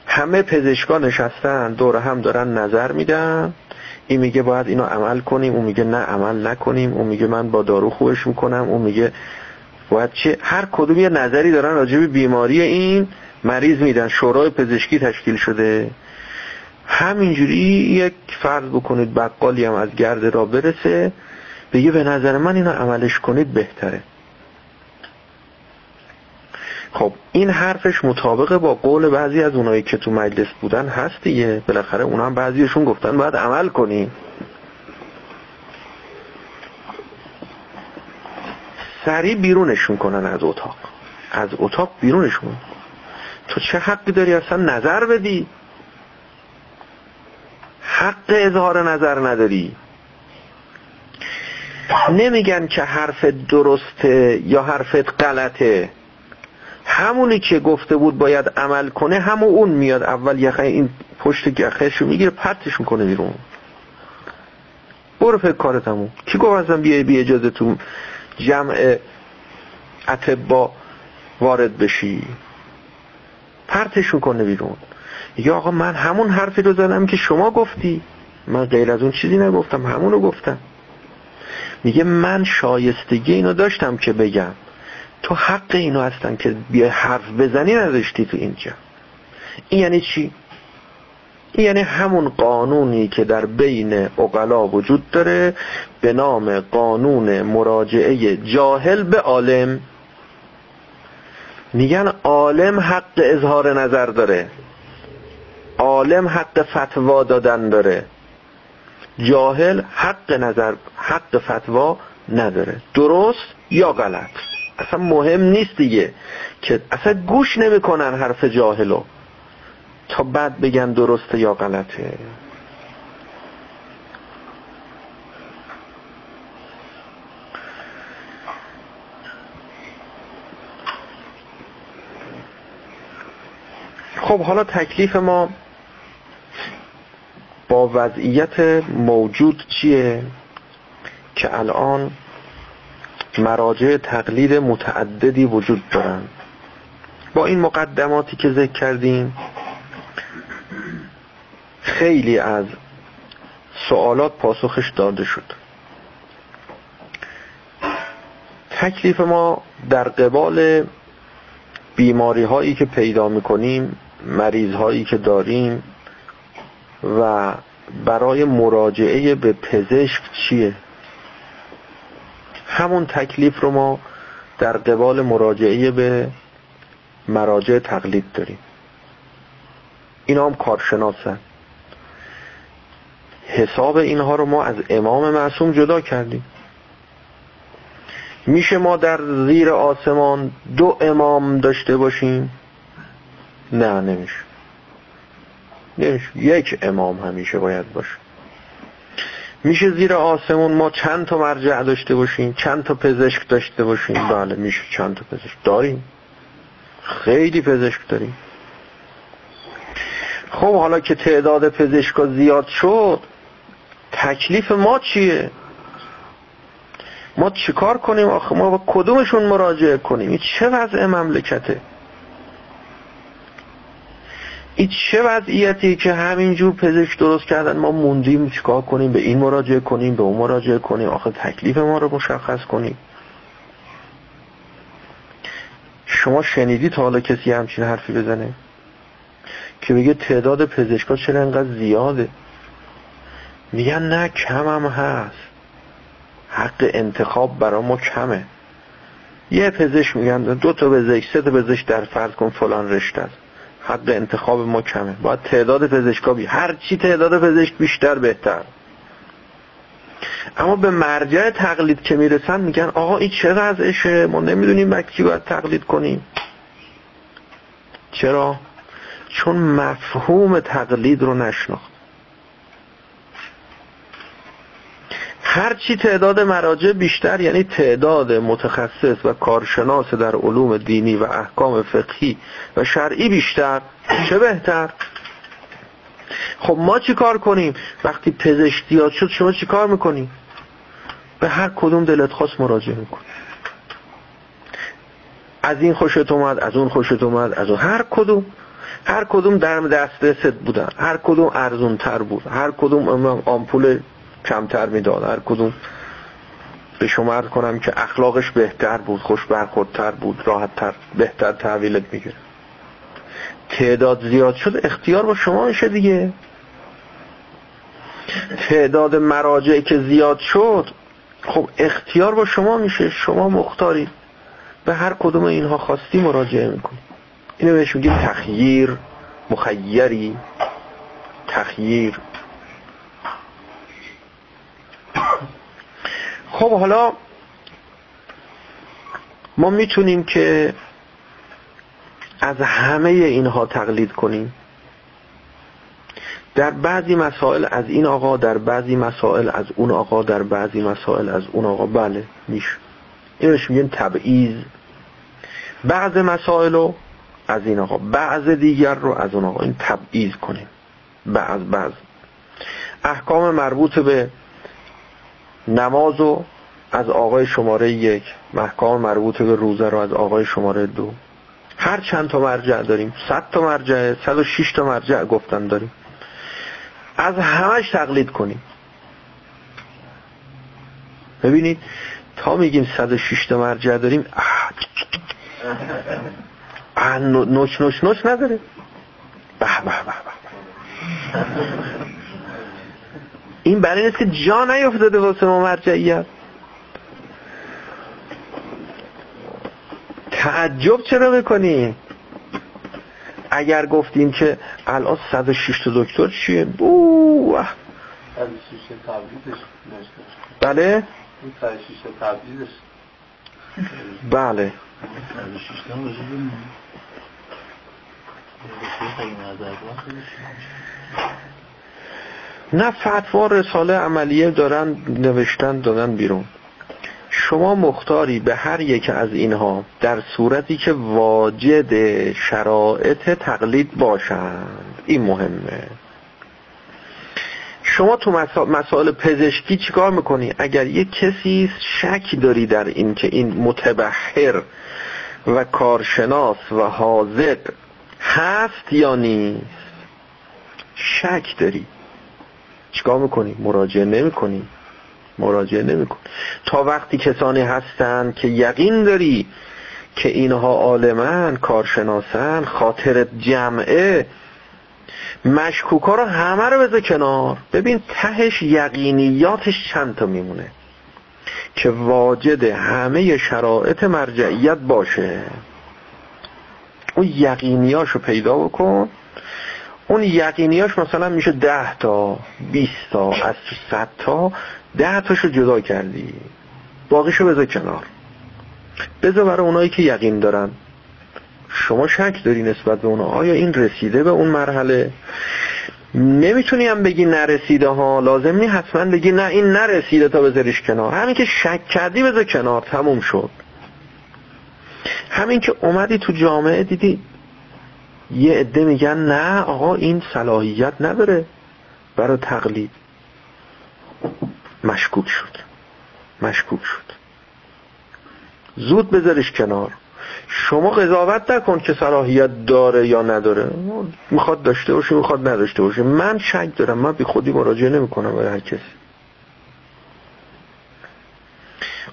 همه پزشکا نشستن دور هم دارن نظر میدن. این میگه باید اینو عمل کنیم اون میگه نه عمل نکنیم. اون میگه من با دارو خوبش می‌کنم. اون میگه باید چه هر کدوم یه نظری دارن راجع به بیماری این مریض میدن. شورای پزشکی تشکیل شده. همینجوری یک فرض بکنید بقالی هم از گرد را برسه بگه به نظر من اینو عملش کنید بهتره. خب این حرفش مطابق با قول بعضی از اونایی که تو مجلس بودن هست دیگه. بالاخره اونا هم بعضیشون گفتن باید عمل کنیم. سریع بیرونشون کنن از اتاق. از اتاق بیرونشون. تو چه حقی داری اصلا نظر بدی؟ حق اظهار نظر نداری. نمیگن که حرف درسته یا حرفت غلطه. همونی که گفته بود باید عمل کنه همون اون میاد. اول یخه این پشت یخهشو می‌گیره پرتش می‌کنه بیرون. برو فکر کارت همون کی گفت ازم بیای بی اجازه تو جمع اتبا وارد بشی؟ پرتش می‌کنه بیرون. یا آقا من همون حرفی رو زدم که شما گفتی. من غیر از اون چیزی نگفتم همونو گفتم. میگه من شایستگی اینو داشتم که بگم. تو حق اینو هستن که بیا حرف بزنی نداشتی تو اینجا این یعنی چی؟ این یعنی همون قانونی که در بین اقلا وجود داره به نام قانون مراجعه جاهل به عالم. میگن عالم حق اظهار نظر داره. عالم حق فتوا دادن داره. جاهل حق نظر حق فتوا نداره. درست یا غلط؟ اصلا مهم نیست دیگه که اصلا گوش نمی‌کنن حرف جاهلو. تا بعد بگن درسته یا غلطه. خب حالا تکلیف ما با وضعیت موجود چیه که الان مراجع تقلید متعددی وجود دارن؟ با این مقدماتی که ذکر کردیم خیلی از سوالات پاسخش داده شد. تکلیف ما در قبال بیماری هایی که پیدا می‌کنیم مریض هایی که داریم و برای مراجعه به پزشک چیه؟ همون تکلیف رو ما در قبال مراجعه به مراجع تقلید داریم. اینا هم کارشناسن. حساب اینها رو ما از امام معصوم جدا کردیم. میشه ما در زیر آسمان دو امام داشته باشیم؟ نه نمیشه. یک امام همیشه باید باشه. میشه زیر آسمون ما چند تا مرجع داشته باشیم چند تا پزشک داشته باشیم؟ بله میشه چند تا پزشک. داریم. خیلی پزشک داریم. خب حالا که تعداد پزشکا زیاد شد تکلیف ما چیه؟ ما چیکار کنیم؟ آخه ما با کدومشون مراجعه کنیم؟ چه وضع مملکته؟ این چه وضعیتی که همینجور پزشک درست کردن؟ ما موندیم چیکار کنیم؟ به این مراجعه کنیم به اون مراجعه کنیم. آخه تکلیف ما رو مشخص کنیم. شما شنیدی تا حالا کسی همچین حرفی بزنه؟ که بگه تعداد پزشکا چرا انقدر زیاده؟ میگن نه کم هم هست. حق انتخاب برا ما کمه. یه پزشک میگن دو تا پزشک سه تا پزشک در فرض کن فلان رشته است. حق انتخاب ما کمه. باید تعداد پزشکا بی هر چی تعداد پزشک بیشتر بهتر. اما به مرجع تقلید که می‌رسن میگن آقا این چه وضعشه؟ ما نمی‌دونیم کی باید تقلید کنیم. چرا؟ چون مفهوم تقلید رو نشناخت. هرچی تعداد مراجع بیشتر یعنی تعداد متخصص و کارشناس در علوم دینی و احکام فقهی و شرعی بیشتر چه بهتر؟ خب ما چی کار کنیم؟ وقتی پزشک زیاد شد شما چی کار می‌کنیم به هر کدوم دلت خواست مراجعه میکن از این خوشت اومد از اون خوشت اومد از اون. هر کدوم هر کدوم در دسترست بودن هر کدوم ارزون تر بود هر کدوم آمپول کمتر می‌داد. هر کدوم به شما کنم که اخلاقش بهتر بود خوش برخوردتر بود راحتتر بهتر تحویلت می‌گیره. تعداد زیاد شد اختیار با شما میشه دیگه. تعداد مراجع که زیاد شد خب اختیار با شما میشه. شما مختاری به هر کدوم اینها خواستی مراجعه می‌کنی. اینو بهش میگیم تخییر مخیری. تخییر. خب حالا ما می‌تونیم که از همه اینها تقلید کنیم. در بعضی مسائل از این آقا در بعضی مسائل از اون آقا در بعضی مسائل از اون آقا. بله میشه. اینش میگن تبعیض. بعض مسائل رو از این آقا بعض دیگر رو از اون آقا. این تبعیض کنیم. بعض بعض. احکام مربوط به نماز و از آقای شماره یک محکام مربوط به روزه رو از آقای شماره دو. هر چند تا مرجع داریم؟ صد تا مرجع صد و شیش تا مرجع گفتن داریم. از همش تقلید کنیم. ببینید تا میگیم صد و شیش تا مرجع داریم نوچ نوچ نوچ نداره به به به. این برای نیست که جا نیفتاده واسه ما مرجعیت. تعجب چرا بکنیم اگر گفتیم که الان 106 تا دکتر چیه؟ بو بله؟ بله. نه فتوا رساله عملیه دارن نوشتن دادن بیرون. شما مختاری به هر یک از اینها در صورتی که واجد شرایط تقلید باشند. این مهمه. شما تو مسائل پزشکی چیکار می‌کنی؟ اگر یک کسی شک داری در این که این متبحر و کارشناس و حاضر هست یا نیست شک داری. چیکار می‌کنی؟ مراجعه نمی‌کنی. مراجعه نمیکن تا وقتی کسانی هستند که یقین داری که اینها عالمن کارشناسن خاطر جمعه مشکوکا رو همه رو بذار کنار. ببین تهش یقینیاتش چند تا میمونه که واجد همه شرایط مرجعیت باشه. اون یقینیاشو پیدا بکن. اون یقینیاش مثلا میشه ده تا بیست تا از صد تا ده تاشو جدا کردی. باقیشو بذار کنار. بذار برای اونایی که یقین دارن. شما شک داری نسبت به اونا. آیا این رسیده به اون مرحله؟ نمی‌تونی هم بگی نرسیده ها. لازم نی حتما بگی نه این نرسیده تا بذاریش کنار. همین که شک کردی بذار کنار. تموم شد. همین که اومدی تو جامعه دیدی یه عده میگن نه آقا این صلاحیت نداره. برای تقلید. مشکوک شد. مشکوک شد. زود بذارش کنار. شما قضاوت نکن که صلاحیت داره یا نداره. می‌خواد داشته باشه می‌خواد نداشته باشه. من شک دارم. من بی خودی مراجعه نمی‌کنم برای هر کسی.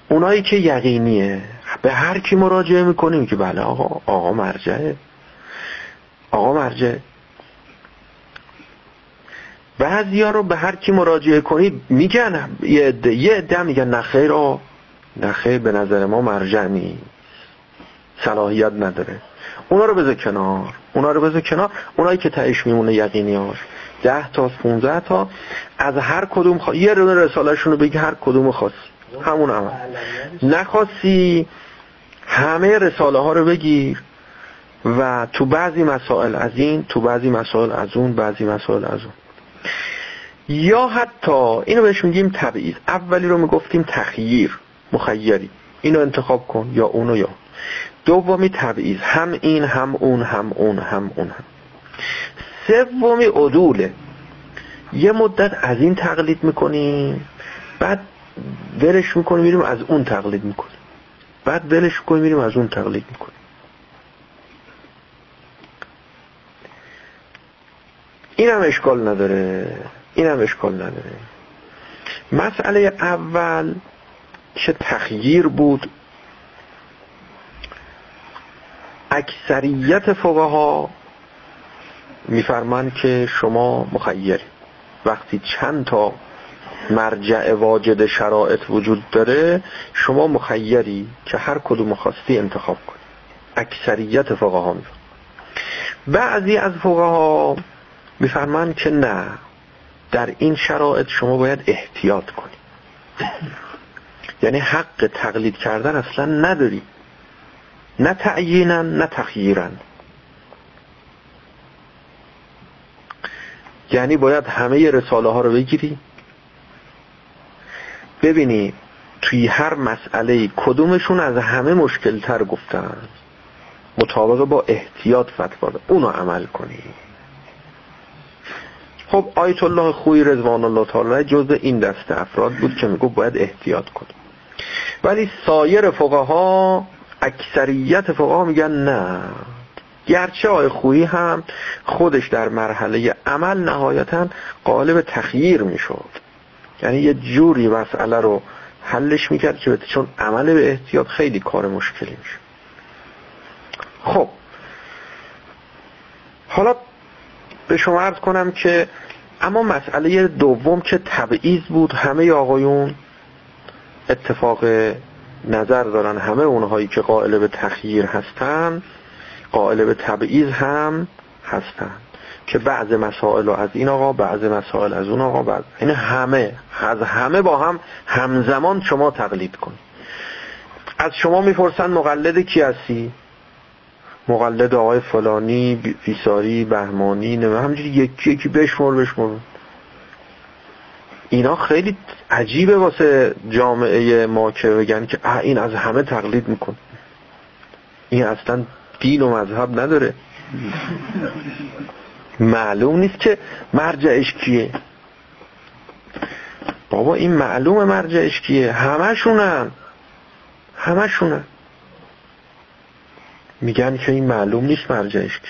اونایی که یقینیه به هر کی مراجعه می‌کنیم که بله آقا آقا مرجعه. آقا مرجعه بعضی ها رو به هر کی مراجعه کنید میگن یه عده یه عده میگن نخیر آ نخیر به نظر ما مرجع نیست صلاحیت نداره. اونا رو بذار کنار اونا رو بذار کنار. اونایی که تایش میمونه یقینیاش. ده تا 15 تا. از هر کدوم خوا... یه رونه رسالهشون رو بگی هر کدوم خواستی. همون عمل. نخواستی همه رساله ها رو بگیر. و تو بعضی مسائل از این تو بعضی مسائل از اون بعضی مسائل از اون. یا حتی اینو بهش میگیم تبعیض اولی رو می‌گفتیم تخییر مخیری. اینو انتخاب کن یا اونو یا. دومی تبعیض هم این هم اون هم اون هم اون هم. سومی عدوله. یه مدت از این تقلید می‌کنیم بعد ولش می‌کنیم میریم از اون تقلید می‌کنیم. بعد ولش می‌کنیم میریم از اون تقلید می‌کنیم. این هم اشکال نداره این هم اشکال نداره. مسئله اول که تخییر بود؟ اکثریت فقها میفرمان که شما مخیری وقتی چند تا مرجع واجد شرایط وجود داره شما مخیری که هر کدوم خواستی انتخاب کنی اکثریت فقها میفرمان بعضی از فقها میفرمان که نه. در این شرایط شما باید احتیاط کنی. یعنی حق تقلید کردن اصلا نداری. نه تعیینن نه تخییرن یعنی باید همه رساله ها رو بگیری. ببینی توی هر مسئله کدومشون از همه مشکل تر گفتن. مطابق با احتیاط فتوا. اونو عمل کنی. خب آیت الله خوی رضوان الله تعالی جزء این دسته افراد بود که میگو باید احتیاط کن ولی سایر فقها اکثریت فقها میگن نه. گرچه آی خویی هم خودش در مرحله عمل نهایتا قالب تخییر می‌شد. یعنی یه جوری مسئله رو حلش می‌کرد که چون عمل به احتیاط خیلی کار مشکلی میشه خب. حالا به شما عرض کنم که اما مسئله دوم که تبعیض بود؟ همه آقایون اتفاق نظر دارن. همه اونهایی که قائل به تخییر هستن قائل به تبعیض هم هستن. که بعض مسائل از این آقا بعض مسائل از اون آقا بعض این همه از همه با هم همزمان شما تقلید کنید. از شما می‌پرسن مقلد کی هستی؟ مقلد آقای فلانی فیساری بهمانی نه همجوری یکی یکی بشمر بشمر اینا خیلی عجیبه واسه جامعه ما که بگن که این از همه تقلید میکن این اصلا دین و مذهب نداره. معلوم نیست که مرجعش کیه. بابا این معلوم مرجعش کیه. همشونن همشونن میگن که این معلوم نیست مرجعش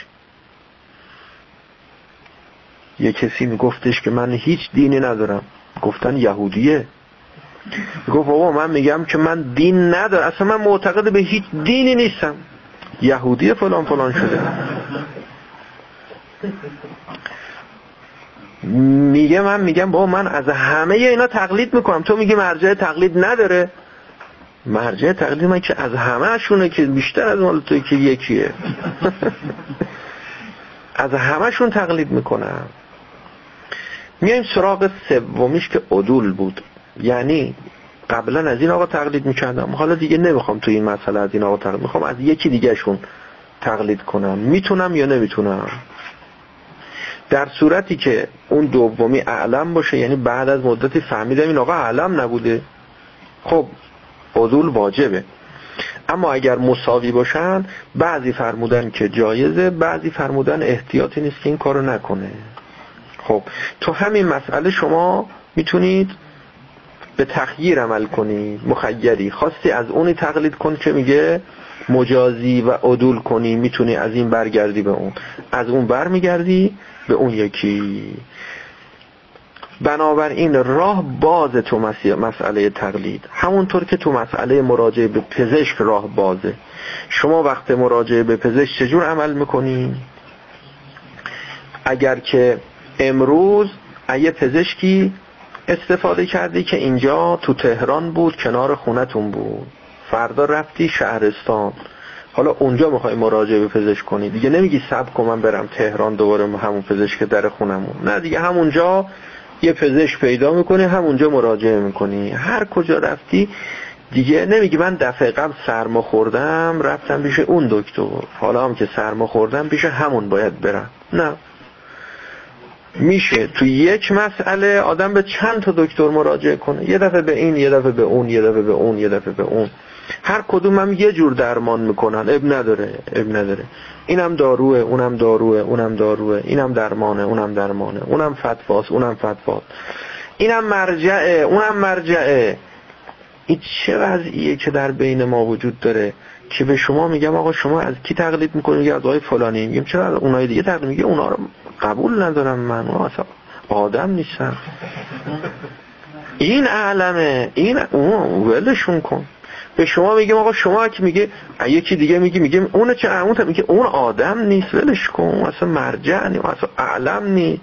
یه کسی میگفتش که من هیچ دینی ندارم. گفتن یهودیه. گفت بابا من میگم که من دین ندارم. اصلا من معتقد به هیچ دینی نیستم. یهودی فلان فلان شده. میگه من میگم بابا من از همه اینا تقلید می‌کنم. تو میگی مرجع تقلید نداره. مرجع تقلید من که از همه شونه که بیشتر از مال توی که یکیه. از همه تقلید می‌کنم. میایم سراغ سومیش که عدول بود. یعنی قبلا از این آقا تقلید می‌کردم. حالا دیگه نمی‌خوام تو این مسئله از این آقا تقلید می‌خوام از یکی دیگه شون تقلید کنم. می‌تونم یا نمی‌تونم؟ در صورتی که اون دومی اعلم باشه یعنی بعد از مدتی فهمیدم این آقا اعلم نبوده. خب عدول واجبه. اما اگر مساوی باشن بعضی فرمودن که جایزه بعضی فرمودن احتیاطی نیست که این کارو نکنه. خب تو همین مسئله شما می‌تونید به تخییر عمل کنی مخیری. خواستی از اونی تقلید کن که میگه مجازی و عدول کنی می‌تونی از این برگردی به اون. از اون برمیگردی به اون یکی. بنابراین راه باز تو مسئله تقلید. همونطور که تو مسئله مراجعه به پزشک راه بازه. شما وقت مراجعه به پزشک چجور عمل می‌کنی؟ اگر که امروز یه پزشکی استفاده کردی که اینجا تو تهران بود کنار خونتون بود. فردا رفتی شهرستان. حالا اونجا می‌خوای مراجعه به پزشک کنی. دیگه نمیگی سب کن من برم تهران دوباره همون پزشک در خونمون. نه دیگه همونجا یه پزشک پیدا می‌کنی همونجا مراجعه می‌کنی. هر کجا رفتی دیگه نمیگی من دفعه قبل سرما خوردم رفتم پیش اون دکتر. حالا هم که سرما خوردم پیش همون باید برم. نه. میشه. تو یک مسئله آدم به چند تا دکتر مراجعه کنه؟ یه دفعه به این یه دفعه به اون یه دفعه به اون یه دفعه به اون. هر کدوم هم یه جور درمان می‌کنن. اب نداره اب نداره. اینم داروه اونم داروه اونم داروه. اینم درمانه اونم درمانه. اونم فتواست اونم فتواست. اینم مرجعه اونم مرجعه. این چه وضعیه که در بین ما وجود داره که به شما میگم آقا شما از کی تقلید می‌کنید؟ یا از آقای فلانی. میگم چرا از اونای دیگه تقلید میگه اونا رو قبول ندارم من. اصلا آدم نیستن. این علمه این اون ولشون کن. به شما میگم آقا شما که میگه یکی دیگه میگه میگه اون چه اون میگه اون آدم نیست ولش کن اصلا مرجع نیست اصلا اعلم نیست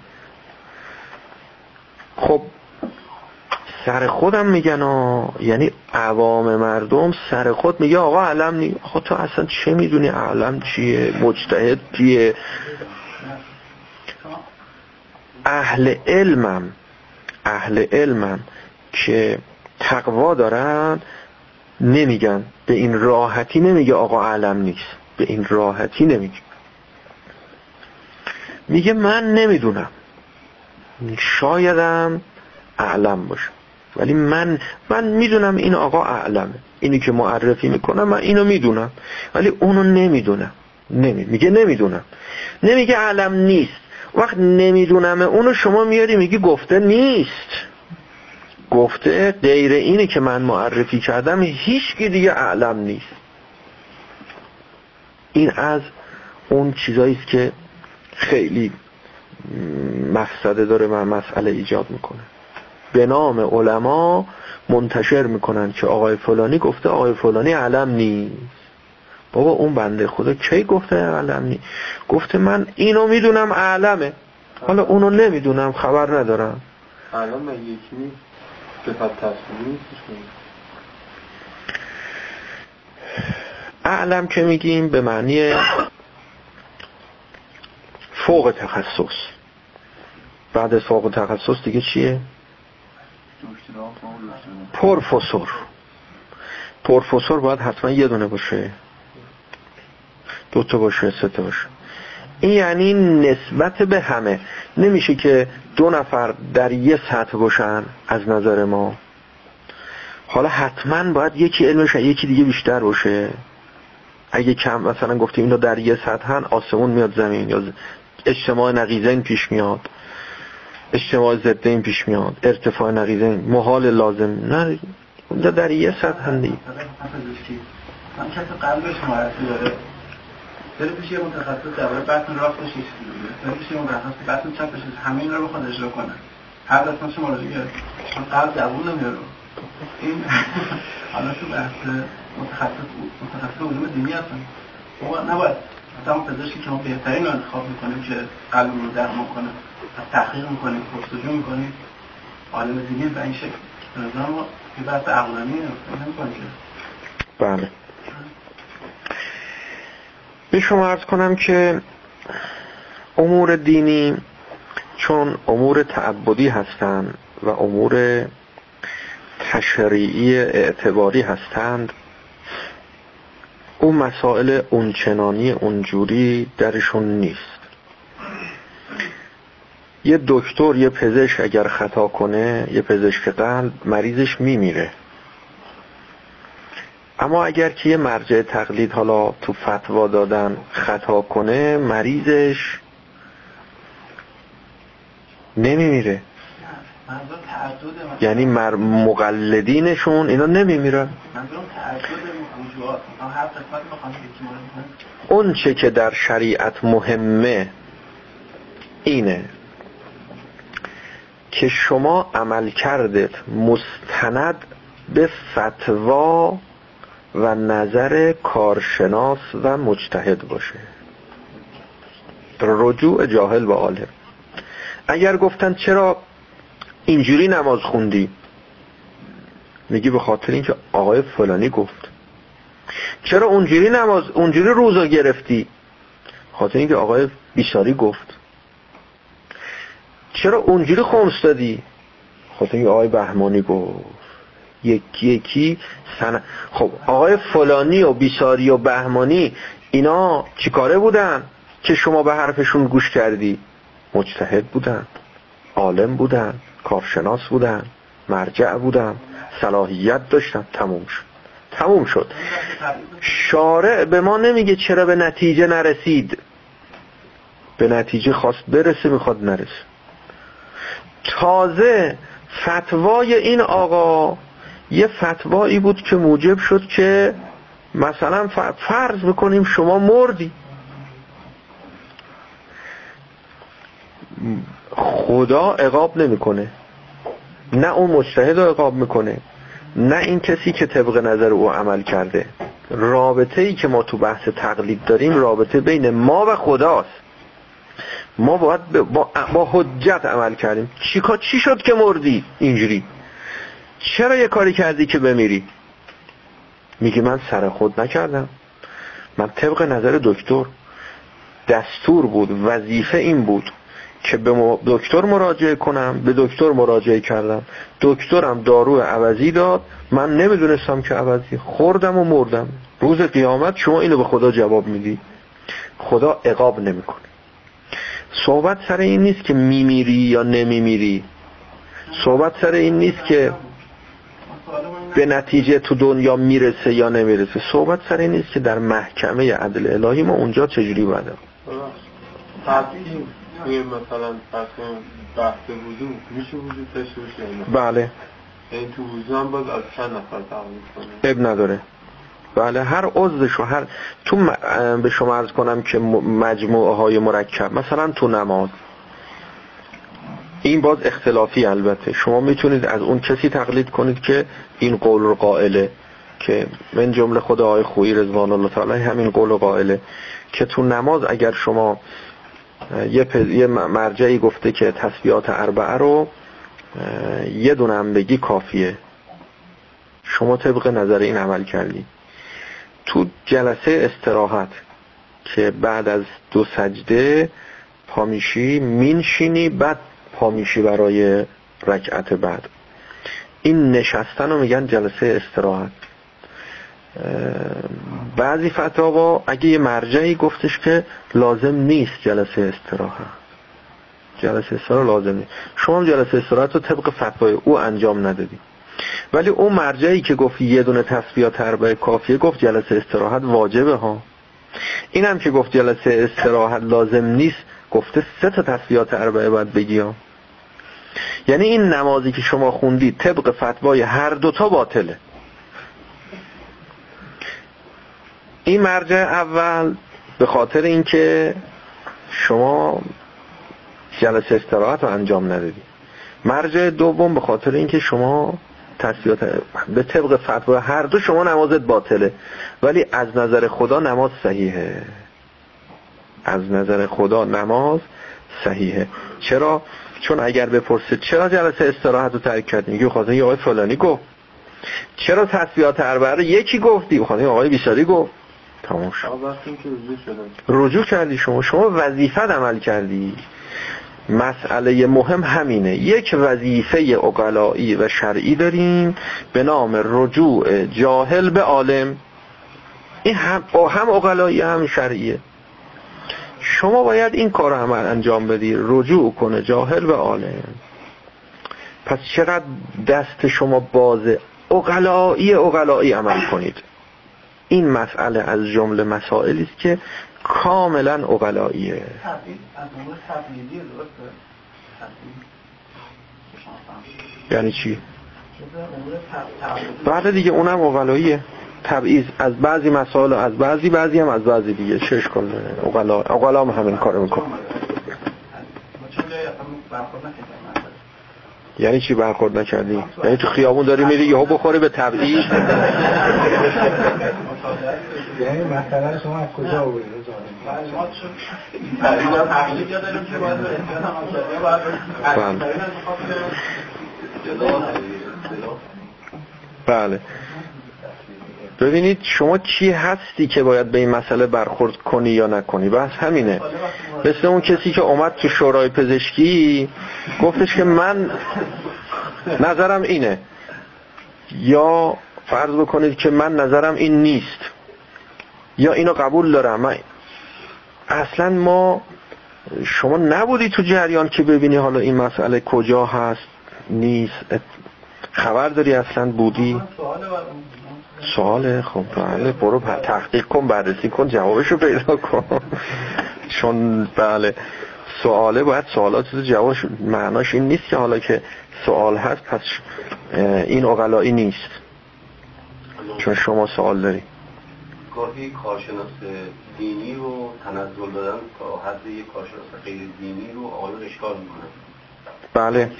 خب سر خودم میگن ها یعنی عوام مردم سر خود میگه آقا علم نی. آقا تو اصلا چه می‌دونی علم چیه؟ مجتهد چیه اهل علمم اهل علمم که تقوا دارن نمیگن. به این راحتی نمیگه آقا علم نیست. به این راحتی نمیگه. میگه من نمی‌دونم. شایدم اعلم باشه. ولی من من می‌دونم این آقا اعلمه. اینی که معرفی می‌کنم من اینو می‌دونم. ولی اونو نمی‌دونم. نمی میگه نمی‌دونم. نمیگه علم نیست. وقت نمی‌دونم اونو شما میاری میگی گفته نیست. گفته غیر اینی که من معرفی کردم هیچ دیگه اعلم نیست. این از اون چیزایی که خیلی مفسده داره و مسئله ایجاد می‌کنه. به نام علما منتشر می‌کنن که آقای فلانی گفته آقای فلانی علم نیست. بابا اون بنده خدا کی گفته علم نیست؟ گفته من اینو می‌دونم علمه حالا اونو نمی‌دونم خبر ندارم. من یکی نیست صفت تصویری اعلم که میگیم به معنی فوق تخصص. بعد از فوق تخصص دیگه چیه؟ پروفسور. پروفسور باید حتما یه دونه باشه. دو تا باشه سه تا باشه. این یعنی نسبت به همه. نمیشه که دو نفر در یه سطح باشن از نظر ما. حالا حتما باید یکی علمش یکی دیگه بیشتر باشه. اگه کم مثلا گفتیم اینا در یه سطحن آسمون میاد زمین یا اجتماع نقیزین پیش میاد. اجتماع ضدین پیش میاد. ارتفاع نقیزین محال لازم. نه در یه سطح من کسی قلبش معرفی داره. داره پیش یه متخصص درباره بطن راستش نیست داره پیش یه متخصص بطن چپش همه این رو بخواد اجرا کنه. هر دست شما مراجعه کرد قلب دوون نمیاره این حالا تو بحث متخصص متخصص علوم دینی هستن. ما نباید. مثلا پزشکی که ما بهترین رو انتخاب می‌کنیم که قلب رو درمان کنه تحقیق می‌کنیم پرسجو می‌کنیم. عالم دینی به این شکل. نظام ما یه بحث عقلانی نمی‌کنیم که؟ بله. به شما ارز کنم که امور دینی چون امور تعبدی هستند و امور تشریعی اعتباری هستند اون مسائل اونچنانی اونجوری درشون نیست. یه دکتر یه پزشک اگر خطا کنه یه پزشک قلب مریضش میمیره. اما اگر که یه مرجع تقلید حالا تو فتوا دادن خطا کنه مریضش نمیمیره. یعنی مر مقلدینشون اینا نمیمیرن. اون چه که در شریعت مهمه اینه که شما عمل کردت مستند به فتوا و نظر کارشناس و مجتهد باشه. رجوع جاهل و عالم اگر گفتن چرا اینجوری نماز خوندی؟ میگی به خاطر اینکه آقای فلانی گفت. چرا اونجوری نماز اونجوری روزا گرفتی؟ خاطر اینکه آقای بیشاری گفت. چرا اونجوری خمس دادی؟ خاطر اینکه آقای بهمانی گفت. یکی یکی سن... خب آقای فلانی و بیساری و بهمانی اینا چیکاره بودن که شما به حرفشون گوش کردی؟ مجتهد بودن عالم بودن کارشناس بودن مرجع بودن صلاحیت داشتن تموم شد. تموم شد. شارع به ما نمیگه چرا به نتیجه نرسید. به نتیجه خواست برسه می‌خواد نرسه. تازه فتوای این آقا یه فتوایی بود که موجب شد که مثلا فرض می‌کنیم شما مردی. خدا اقاب نمی‌کنه. نه اون مجتهد رو اقاب می‌کنه. نه این کسی که طبق نظر او عمل کرده. رابطه ای که ما تو بحث تقلید داریم رابطه بین ما و خداست. ما باید با, با حجت عمل کردیم. چیکار چی شد که مردی اینجوری؟ چرا یه کاری کردی که بمیری؟ میگه من سر خود نکردم. من طبق نظر دکتر دستور بود وظیفه این بود که به دکتر مراجعه کنم به دکتر مراجعه کردم. دکترم دارو عوضی داد. من نمی‌دونستم که عوضی. خوردم و مردم. روز قیامت شما اینو به خدا جواب میدی. خدا اقاب نمی‌کنه. صحبت سر این نیست که میمیری یا نمیمیری. صحبت سر این نیست که به نتیجه تو دنیا می‌رسه یا نمی‌رسه صحبت سر این نیست که در محکمه عدل الهی ما اونجا چجوری باید توی مثلا بحث وضوع میشه وجود داشته باشه بله. این تو وضوع هم باز از چند نفر تقلید کنه اب نداره. بله هر عضوشو هر تو به شما عرض کنم که مجموعه های مرکب مثلا تو نماز. این باز اختلافی البته. شما می‌تونید از اون کسی تقلید کنید که این قول رو قائله که من جمله خود آقای خویی رضوان الله تعالی همین قول قائله که تو نماز اگر شما یه, مرجعی گفته که تسبیحات اربعه رو یه دونه بگی کافیه. شما طبق نظر این عمل کردی. تو جلسه استراحت که بعد از دو سجده پامیشی مینشینی بعد پامیشی برای رکعت بعد. این نشستن رو میگن جلسه استراحت. بعضی فتاوا اگه یه مرجعی گفتش که لازم نیست جلسه استراحت. جلسه استراحت لازم نیست. شما جلسه استراحت رو طبق فتوای او انجام ندادی. ولی اون مرجعی که گفت یه دونه تسبیح تربه کافیه گفت جلسه استراحت واجبه ها. اینم که گفت جلسه استراحت لازم نیست گفته سه تا تسبیحات اربعه باید بگی ها. یعنی این نمازی که شما خوندید طبق فتوای هر دوتا باطله. این مرجع اول به خاطر اینکه شما جلسه استراحت رو انجام ندادی. مرجع دوم به خاطر اینکه شما تصفیات به طبق فتوا هر دو شما نمازت باطله. ولی از نظر خدا نماز صحیحه. از نظر خدا نماز صحیحه. چرا؟ چون اگر بپرسه چرا جلسه استراحت رو ترک کردی؟ میگه خاطر یه آقای فلانی گفت. چرا تصفیات اربعه یکی گفتی؟ خاطر آقای بیشاری گفت. تمام شد. رجوع کردی شما. شما وظیفه عمل کردی. مسئله مهم همینه. یک وظیفه اقلایی و شرعی داریم به نام رجوع جاهل به عالم. این هم, هم اقلایی هم شرعیه. شما باید این کار عمل انجام بدی. رجوع کنه جاهل به عالم. پس چقدر دست شما بازه اقلایی اقلایی عمل کنید. این مسئله از جمله مسائلی است که کاملا اقلاییه. یعنی چی؟ بعد دیگه اونم اقلاییه. تبعیض از بعضی مسائل از بعضی بعضی هم از بعضی دیگه شش کن اقلا اقلا هم همین کارو میکن یعنی چی برخورد نکردی؟ یعنی تو خیابون داری میری یهو بخوری به تبعیض؟ یعنی مثلا شما از کجا آوردید بله. ببینید شما کی هستی که باید به این مسئله برخورد کنی یا نکنی؟ بس همینه. مثل اون کسی که اومد تو شورای پزشکی گفتش که من نظرم اینه. یا فرض بکنید که من نظرم این نیست. یا اینو قبول دارم. اصلا ما شما نبودی تو جریان که ببینی حالا این مسئله کجا هست نیست. خبر داری اصلا؟ بودی؟ سواله. خب بله برو تحقیق کن بررسی کن جوابشو پیدا کن. چون بله سواله باید سوالات جوابش معناش این نیست که حالا که سوال هست پس این اقلایی نیست. چون شما سوال داری. گاهی کارشناس دینی رو تنزل دادن تا حد یک کارشناس غیر دینی رو آقایون اشکال می‌کنن. بله.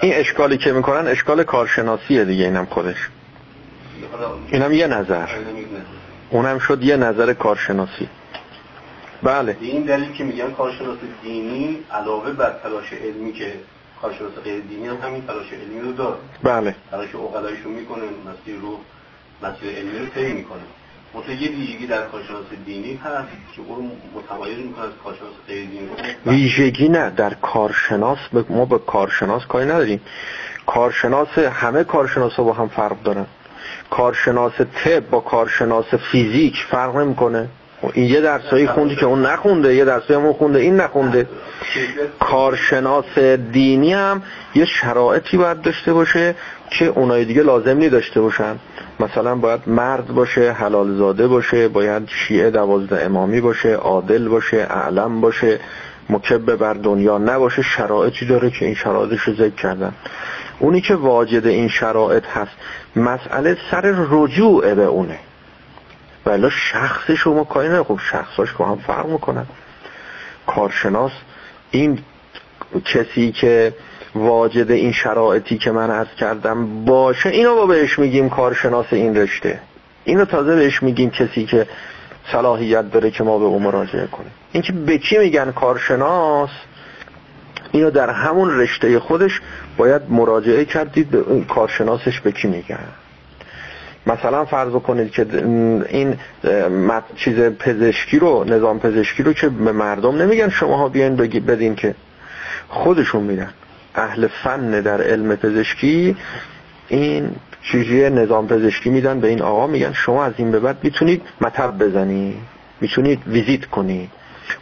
این اشکالی که می‌کنن اشکال کارشناسیه دیگه اینم خودش. اینم یه نظر. اونم شد یه نظر کارشناسی. بله. این دلیل که میگن کارشناس دینی علاوه بر تلاش علمی که کارشناس غیر دینی هم همین تلاش علمی رو داره بله. تلاش رو می‌کنه مسیر رو مسیر علمی رو طی می‌کنه مثلا یه ویژگی در کارشناس دینی هست که اون متمایز می‌کنه از کارشناس غیر دینی ویژگی نه در کارشناس ما به کارشناس کاری نداریم. کارشناس همه کارشناس با هم فرق دارن. کارشناس طب با کارشناس فیزیک فرق نمی‌کنه. این یه درسایی خوندی که اون نخونده یه درسایی اون خونده این نخونده. کارشناس دینی هم یه شرایطی باید داشته باشه که اونای دیگه لازم نی داشته باشن. مثلا باید مرد باشه حلال زاده باشه باید شیعه دوازده امامی باشه عادل باشه اعلم باشه مکبه بر دنیا نباشه شرایطی داره که این شرایطش رو ذکر کردن. اونی که واجد این شرایط هست مسئله سر رجوع به اونه. ولی شخص شما کاری نه خب شخصاش با هم فرق می‌کنن. کارشناس این کسی که واجد این شرایطی که من عرض کردم باشه اینو با بهش میگیم کارشناس این رشته. اینو تازه بهش میگیم کسی که صلاحیت داره که ما به او مراجعه کنیم. اینکه به کی میگن کارشناس اینو در همون رشته خودش باید مراجعه کردید به اون کارشناسش به کی میگن. مثلا فرض کنید که این چیز پزشکی رو نظام پزشکی رو که به مردم نمیگن شماها بیاین بدین که خودشون میدن اهل فن در علم پزشکی این چیزی نظام پزشکی میدن به این آقا میگن شما از این به بعد می‌تونید مطب بزنی می‌تونید ویزیت کنی.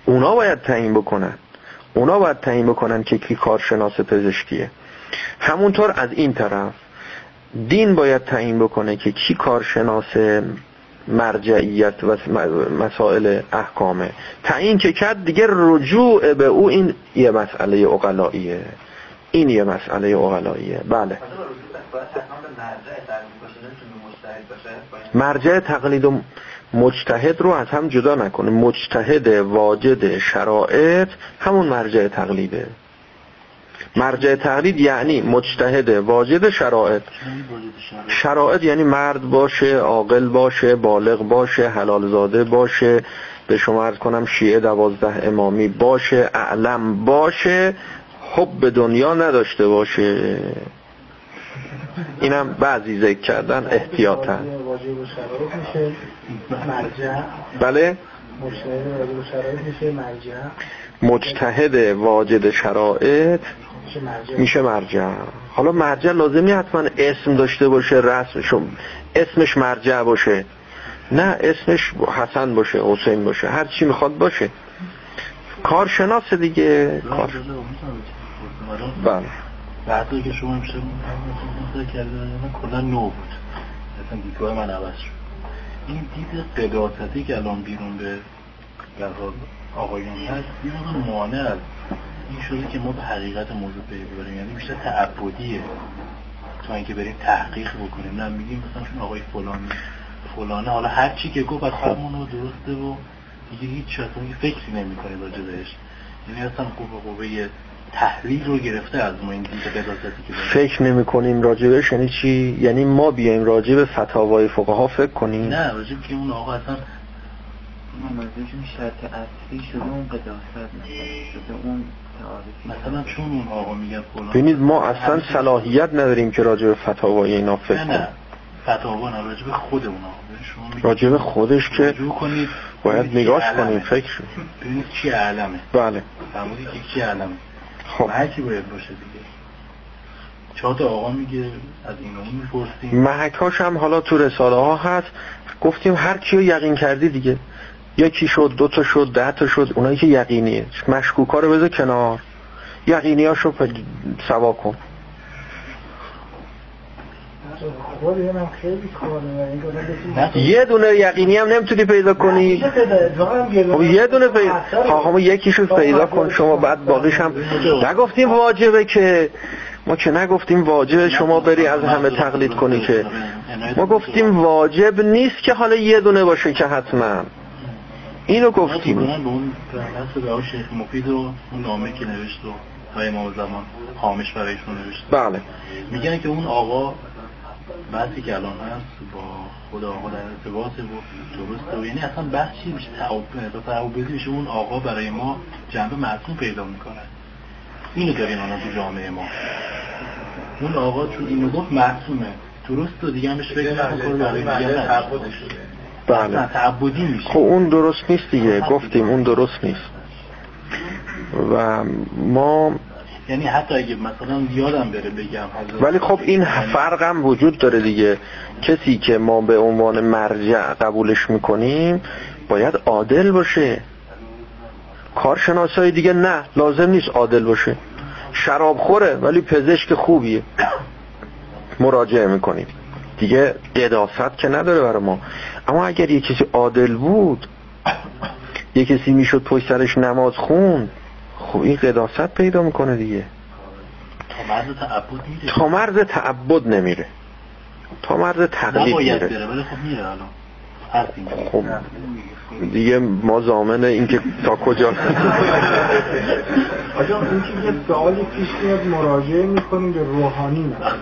اونا باید تعیین بکنن. اونا باید تعیین بکنن که کی کارشناس پزشکیه. همونطور از این طرف دین باید تعیین بکنه که کی کارشناس مرجعیت و مسائل احکامه. تعیین که کرد دیگه رجوع به او این یه مسئله اقلاییه. این یه مسئله اقلاییه. بله. مرجع تقلید و مجتهد رو از هم جدا نکنه. مجتهد واجد شرائط همون مرجع تقلیده. مرجع تقلید یعنی مجتهد واجد شرائط. شرائط یعنی مرد باشه عاقل باشه بالغ باشه حلال زاده باشه به شما ارز کنم شیعه دوازده امامی باشه اعلم باشه حب دنیا نداشته باشه. اینم بعضی ذکر کردن احتیاطا. بله؟ مجتهد واجد شرایط میشه مرجع. حالا مرجع لازمی حتما اسم داشته باشه رسم اسمش مرجع باشه. نه اسمش حسن باشه حسین باشه هر چی می‌خواد باشه. کارشناس دیگه کار. بله. بعدی که شما امشب کردید من کلا نو بود. اصلا دیدگاه من عوض شد. این دید قداستی که الان بیرون به در حال آقایان هست این مانع از این شده که ما به حقیقت موضوع پی ببریم یعنی بیشتر تعبدیه. تا اینکه بریم تحقیق بکنیم. نه میگیم مثلا چون آقای فلانی فلانه حالا هر چی که گفت از همون رو درسته و دیگه هیچ اصلا فکری نمی‌کنه راجع بهش. یعنی اصلا قوه قوه تحلیل رو گرفته از ما این دید قداستی که فکر نمی کنیم راجبش یعنی چی؟ یعنی ما بیایم راجب فتاوای فقها فکر کنیم. نه راجب که اون آقا اصلا شرط اصلی شده اون قداست شده اون مثلا چون اون آقا فلان. ببینید ما اصلا صلاحیت نداریم که راجب فتاوای اینا فکر کنیم. نه. فتاوا نه راجب خود اونا راجب خودش که باید نگاش کنیم فکر ببینید چی علمه. بله. فرمودی که چی علمه. خب. محکی باید باشه دیگه. چهار آقا میگه از این اون می‌پرسیم. محکاش هم حالا تو رساله ها هست. گفتیم هر کیو یقین کردی دیگه. یکی شد دو تا شد ده تا شد اونایی که یقینیه مشکوکا رو بذار کنار. یقینی هاشو سوا کن. یه دونه یقینی هم نمی‌تونی پیدا کنی. خب یه دونه پیدا یکیشو پیدا کن. شما بعد باقیش هم نگفتیم واجبه که ما که نگفتیم واجب شما بری از همه تقلید کنی که. ما گفتیم واجب نیست که حالا یه دونه باشه که حتما. اینو گفتیم. اون شیخ مفید و اون نامه که نوشت و امام زمان خامش برایشون نوشت. بله. میگن که اون آقا بحثی که الان هست با خدا آقا در ارتباطه و درسته و یعنی اصلا بحثی میشه تعوبزی میشه اون آقا برای ما جنبه معصوم پیدا می‌کنه. اینو داریم الان تو جامعه ما. اون آقا چون اینو گفت معصومه درست و دیگه همش فکر نکنه برای دیگه بله. تعبدی میشه. خب اون درست نیست دیگه. گفتیم اون درست نیست. و ما یعنی حتی اگه مثلا یادم بره بگم ولی خب این فرق هم وجود داره دیگه. کسی که ما به عنوان مرجع قبولش می‌کنیم باید عادل باشه. کارشناسای دیگه نه لازم نیست عادل باشه. شراب خوره ولی پزشک خوبیه. مراجعه می‌کنیم. دیگه قداست که نداره برای ما. اما اگر یه کسی عادل بود یه کسی می‌شد پشت سرش نماز خون خب این قداست پیدا می‌کنه دیگه. تا مرز تعبد میره. تا مرز تعبد نمیره. تا مرز تقلید میره. خب میره الان. خب دیگه ما زامن این که تا کجا. آجا این که یه سوالی پیش میاد مراجعه می‌کنیم به روحانی مثلا.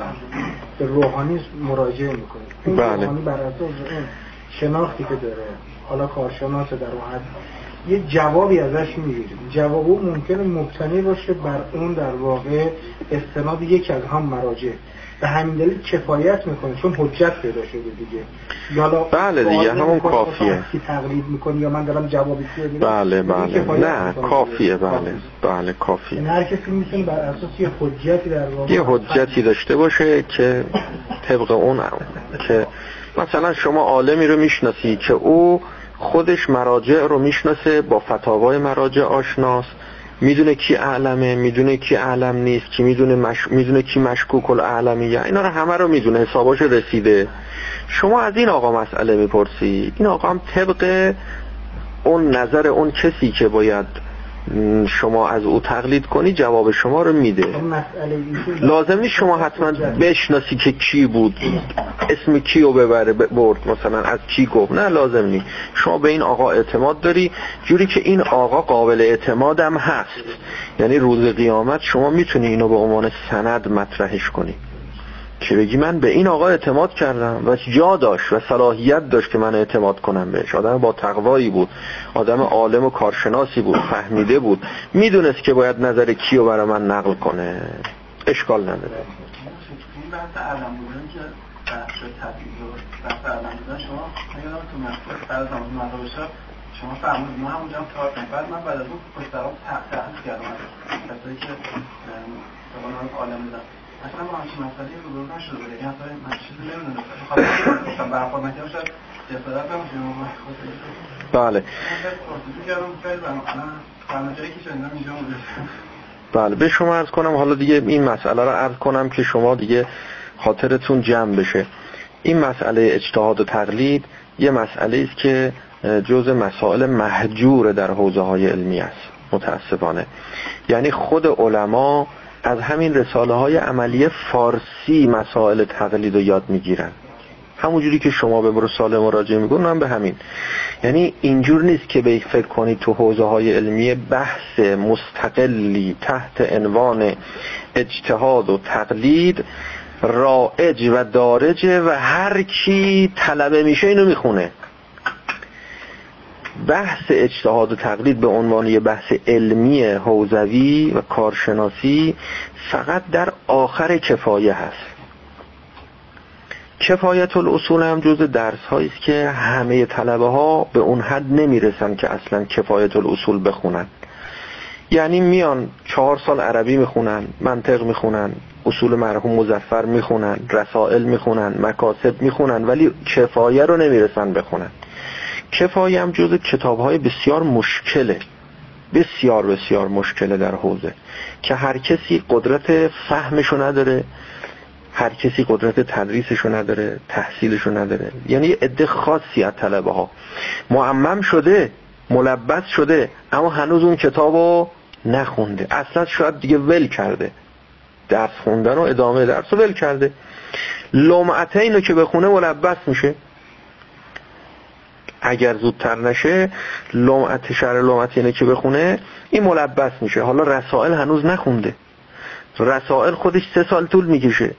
به روحانی مراجعه می‌کنیم بله. روحانی بر اساس اون شناختی که داره حالا کارشناس در حد یه جوابی ازش می‌گیریم جواب اون ممکنه مبتنی باشه بر اون در واقع استناد یکی از هم مراجع به همین دلیل کفایت می‌کنه چون حجت پیدا شده دیگه. یا بله دیگه همون کافیه. کی تقلید می‌کنی یا من دارم جوابی بله بله. نه کافیه بله. بله کافیه. یعنی هر کسی می‌تونه بر اساس یه حجتی در واقع یه حجتی داشته باشه که طبق اون که مثلا شما عالمی رو می‌شناسی که او خودش مراجع رو می‌شناسه با فتاوای مراجع آشناست. می‌دونه کی اعلمه می‌دونه کی اعلم نیست کی می‌دونه مش... می‌دونه کی مشکوک الاعلمیه اینا رو همه رو می‌دونه حساباش رسیده. شما از این آقا مسئله می‌پرسی؟ این آقا هم طبق اون نظر اون کسی که باید شما از او تقلید کنی جواب شما رو میده. خب، لازم نیست شما حتما بشناسی که کی بود اسم کی رو ببره برد مثلا از کی گفت. نه لازم نیست. شما به این آقا اعتماد داری جوری که این آقا قابل اعتمادم هست. یعنی روز قیامت شما می‌تونی اینو به عنوان سند مطرحش کنی. که بگی من به این آقا اعتماد کردم و جا داشت و صلاحیت داشت که من اعتماد کنم بهش. آدم با تقوایی بود. آدم عالم و کارشناسی بود. فهمیده بود. می‌دونست که باید نظر کیو برای من نقل کنه. اشکال نداره. این بحث علم بودن که بحث تبعیض و بحث علم شما تو مطلب بعد زمان مطلب شما فرمودید ما همونجا هم کار کنیم. بعد من بعد از اون پشت سرام تحقیق کردم. کسایی که عالم بودن اصلا با همچین مسئله رو نشده بود. یعنی اصلا من چیزی نمی‌دونستم برخورد نکردم. شاید جسارت هم بله. بله. به شما عرض کنم حالا دیگه این مسئله رو عرض کنم که شما دیگه خاطرتون جمع بشه. این مسئله اجتهاد و تقلید یه مسئله است که جز مسائل محجور در حوزه های علمی است. متاسفانه. یعنی خود علما از همین رساله های عملی فارسی مسائل تقلید و یاد می‌گیرن. همونجوری که شما به رساله مراجعه می‌کنن به همین. یعنی اینجور نیست که به فکر کنید تو حوزه های علمی بحث مستقلی تحت عنوان اجتهاد و تقلید رائج و دارجه و هر کی طلبه میشه اینو می‌خونه. بحث اجتهاد و تقلید به عنوان یه بحث علمی حوزوی و کارشناسی فقط در آخر کفایه هست. کفایت الاصول هم جز درس است که همه طلبه ها به اون حد نمی‌رسن که اصلا کفایت الاصول بخونن. یعنی میان چهار سال عربی می‌خونن منطق می‌خونن اصول مرحوم مزفر می‌خونن رسائل می‌خونن مکاسب می‌خونن ولی کفایه رو نمی‌رسن بخونن. کفایه هم جز کتاب های بسیار مشکله. بسیار بسیار مشکله در حوزه. که هر کسی قدرت فهمشو نداره هر کسی قدرت تدریسشو نداره تحصیلشو نداره. یعنی عده خاصی از طلبه ها معمم شده ملبس شده اما هنوز اون کتابو نخونده. اصلا شاید دیگه ول کرده. درس خوندن و ادامه درس رو ول کرده. لومعته اینو که بخونه ملبس میشه. اگر زودتر نشه لومعت شهر لومعت اینه که بخونه؟ این ملبس میشه. حالا رسائل هنوز نخونده. رسائل خودش سه سال طول می‌کشه.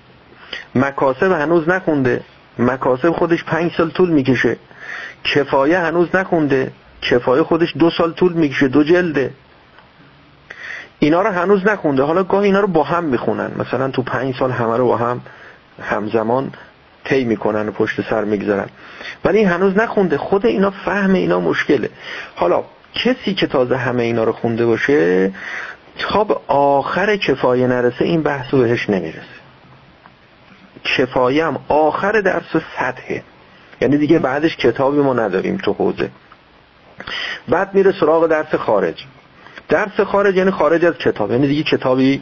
مکاسب هنوز نخونده. مکاسب خودش پنج سال طول می‌کشه. کفایه هنوز نخونده. کفایه خودش دو سال طول می‌کشه دو جلده. اینا رو هنوز نخونده. حالا گاه اینا رو با هم می‌خونن. مثلا تو پنج سال همه رو با هم همزمان طی می‌کنن و پشت سر می‌گذارن. ولی هنوز نخونده. خود اینا فهم اینا مشکله. حالا کسی که تازه همه اینا رو خونده باشه تا به آخر کفایه نرسه این بحث بهش نمی‌رسه. کفایه هم آخر درس سطحه. یعنی دیگه بعدش کتابی ما نداریم تو حوزه. بعد میره سراغ درس خارج. درس خارج یعنی خارج از کتاب. یعنی دیگه کتابی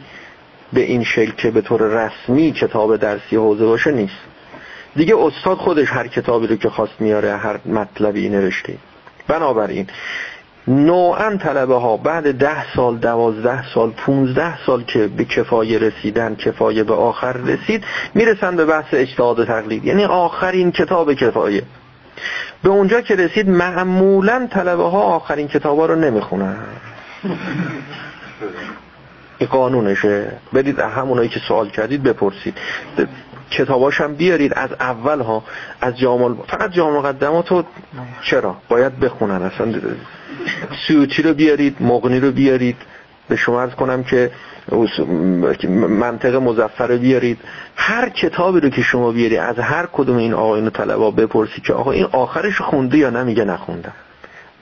به این شکل که به طور رسمی کتاب درسی حوزه باشه نیست. دیگه استاد خودش هر کتابی رو که خواست میاره هر مطلبی نوشته. بنابراین نوعا طلبه ها بعد ده سال دوازده سال پونزده سال که به کفایه رسیدن کفایه به آخر رسید می‌رسن به بحث اجتهاد تقلید. یعنی آخرین کتاب کفایه. به اونجا که رسید معمولا طلبه ها آخرین کتاب ها رو نمی‌خونن. این قانونشه. بدید همونایی که سوال کردید بپرسید. کتاباش هم بیارید از اول ها از جامع فقط جامع مقدمات چرا؟ باید بخونن اصلا. سیوتی رو بیارید مغنی رو بیارید. به شما ارز کنم که منطق مزفر رو بیارید. هر کتابی رو که شما بیاری از هر کدوم این آقایون طلبا بپرسی که آقا این آخرش خونده یا نمیگه نخوندم.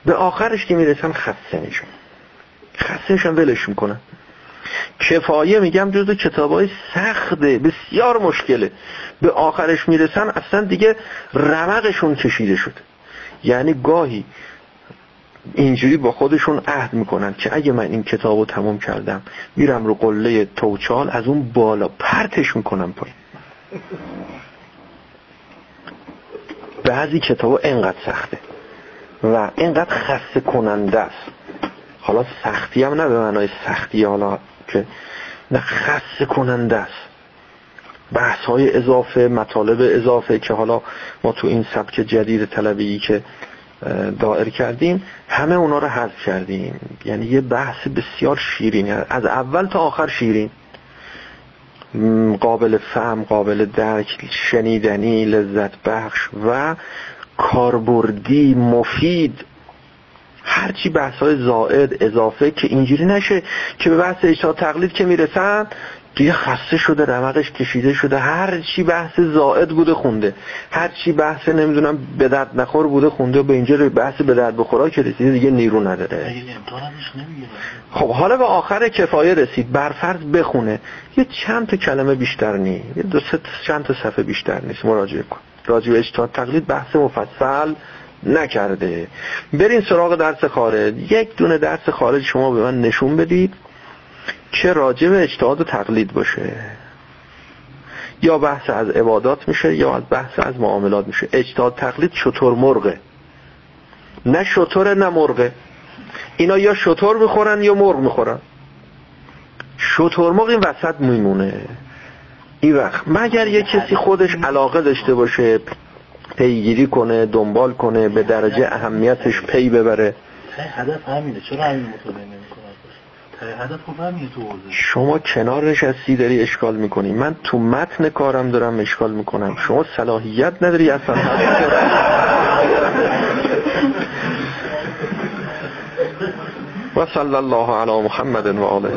به آخرش که می‌رسن خسته میشن. خسته میشن ولش می‌کنن. کفایه میگم جز کتابای سخته بسیار مشکله. به آخرش می‌رسن اصلا دیگه رمقشون کشیده شده. یعنی گاهی اینجوری با خودشون عهد می‌کنن که اگه من این کتاب رو تموم کردم میرم رو قله توچال از اون بالا پرتش می‌کنم پایین. بعضی کتاب انقدر سخته و انقدر خسته کننده است. حالا سختی هم نه به معنای سختی حالا که نه خسته کننده است. بحث های اضافه مطالب اضافه که حالا ما تو این سبک جدید طلبی که دائر کردیم همه اونا رو حذف کردیم. یعنی یه بحث بسیار شیرین از اول تا آخر شیرین. قابل فهم قابل درک شنیدنی لذت بخش و کاربردی مفید هرچی بحث های زائد اضافه که اینجوری نشه که به بحث اجتهاد تقلید که می‌رسن دیگه خسته شده رمقش کشیده شده هر چی بحث زائد بوده خونده. هر چی بحث نمی‌دونم به درد نخور بوده خونده و به اینجا بحث به درد بخورا که رسیده دیگه نیرو نداره. خب حالا به آخر کفایه رسید. برفرض بخونه. یه چند تا کلمه بیشتر نی یه دو سه چند تا صفحه بیشتر نیست. مراجعه کن. راجع به اجتهاد تقلید بحث مفصل. نکرده. برین سراغ درس خارج. یک دونه درس خارج شما به من نشون بدید که راجع به اجتهاد و تقلید باشه. یا بحث از عبادات میشه یا از بحث از معاملات میشه. اجتهاد تقلید شطور مرغه. نه شطور نه مرغه. اینا یا شطور می‌خورن یا مرغ می‌خورن. شطور مرغ این وسط میمونه. این وقت مگر یه کسی خودش علاقه داشته باشه پیگیری کنه دنبال کنه به درجه اهمیتش پی ببره. هدف همینه. چرا همین مطالعه شما کنار نشستی داری اشکال می‌کنی. من تو متن کارم دارم اشکال می‌کنم. شما صلاحیت نداری اصلا. و صلی الله علی محمد و آله.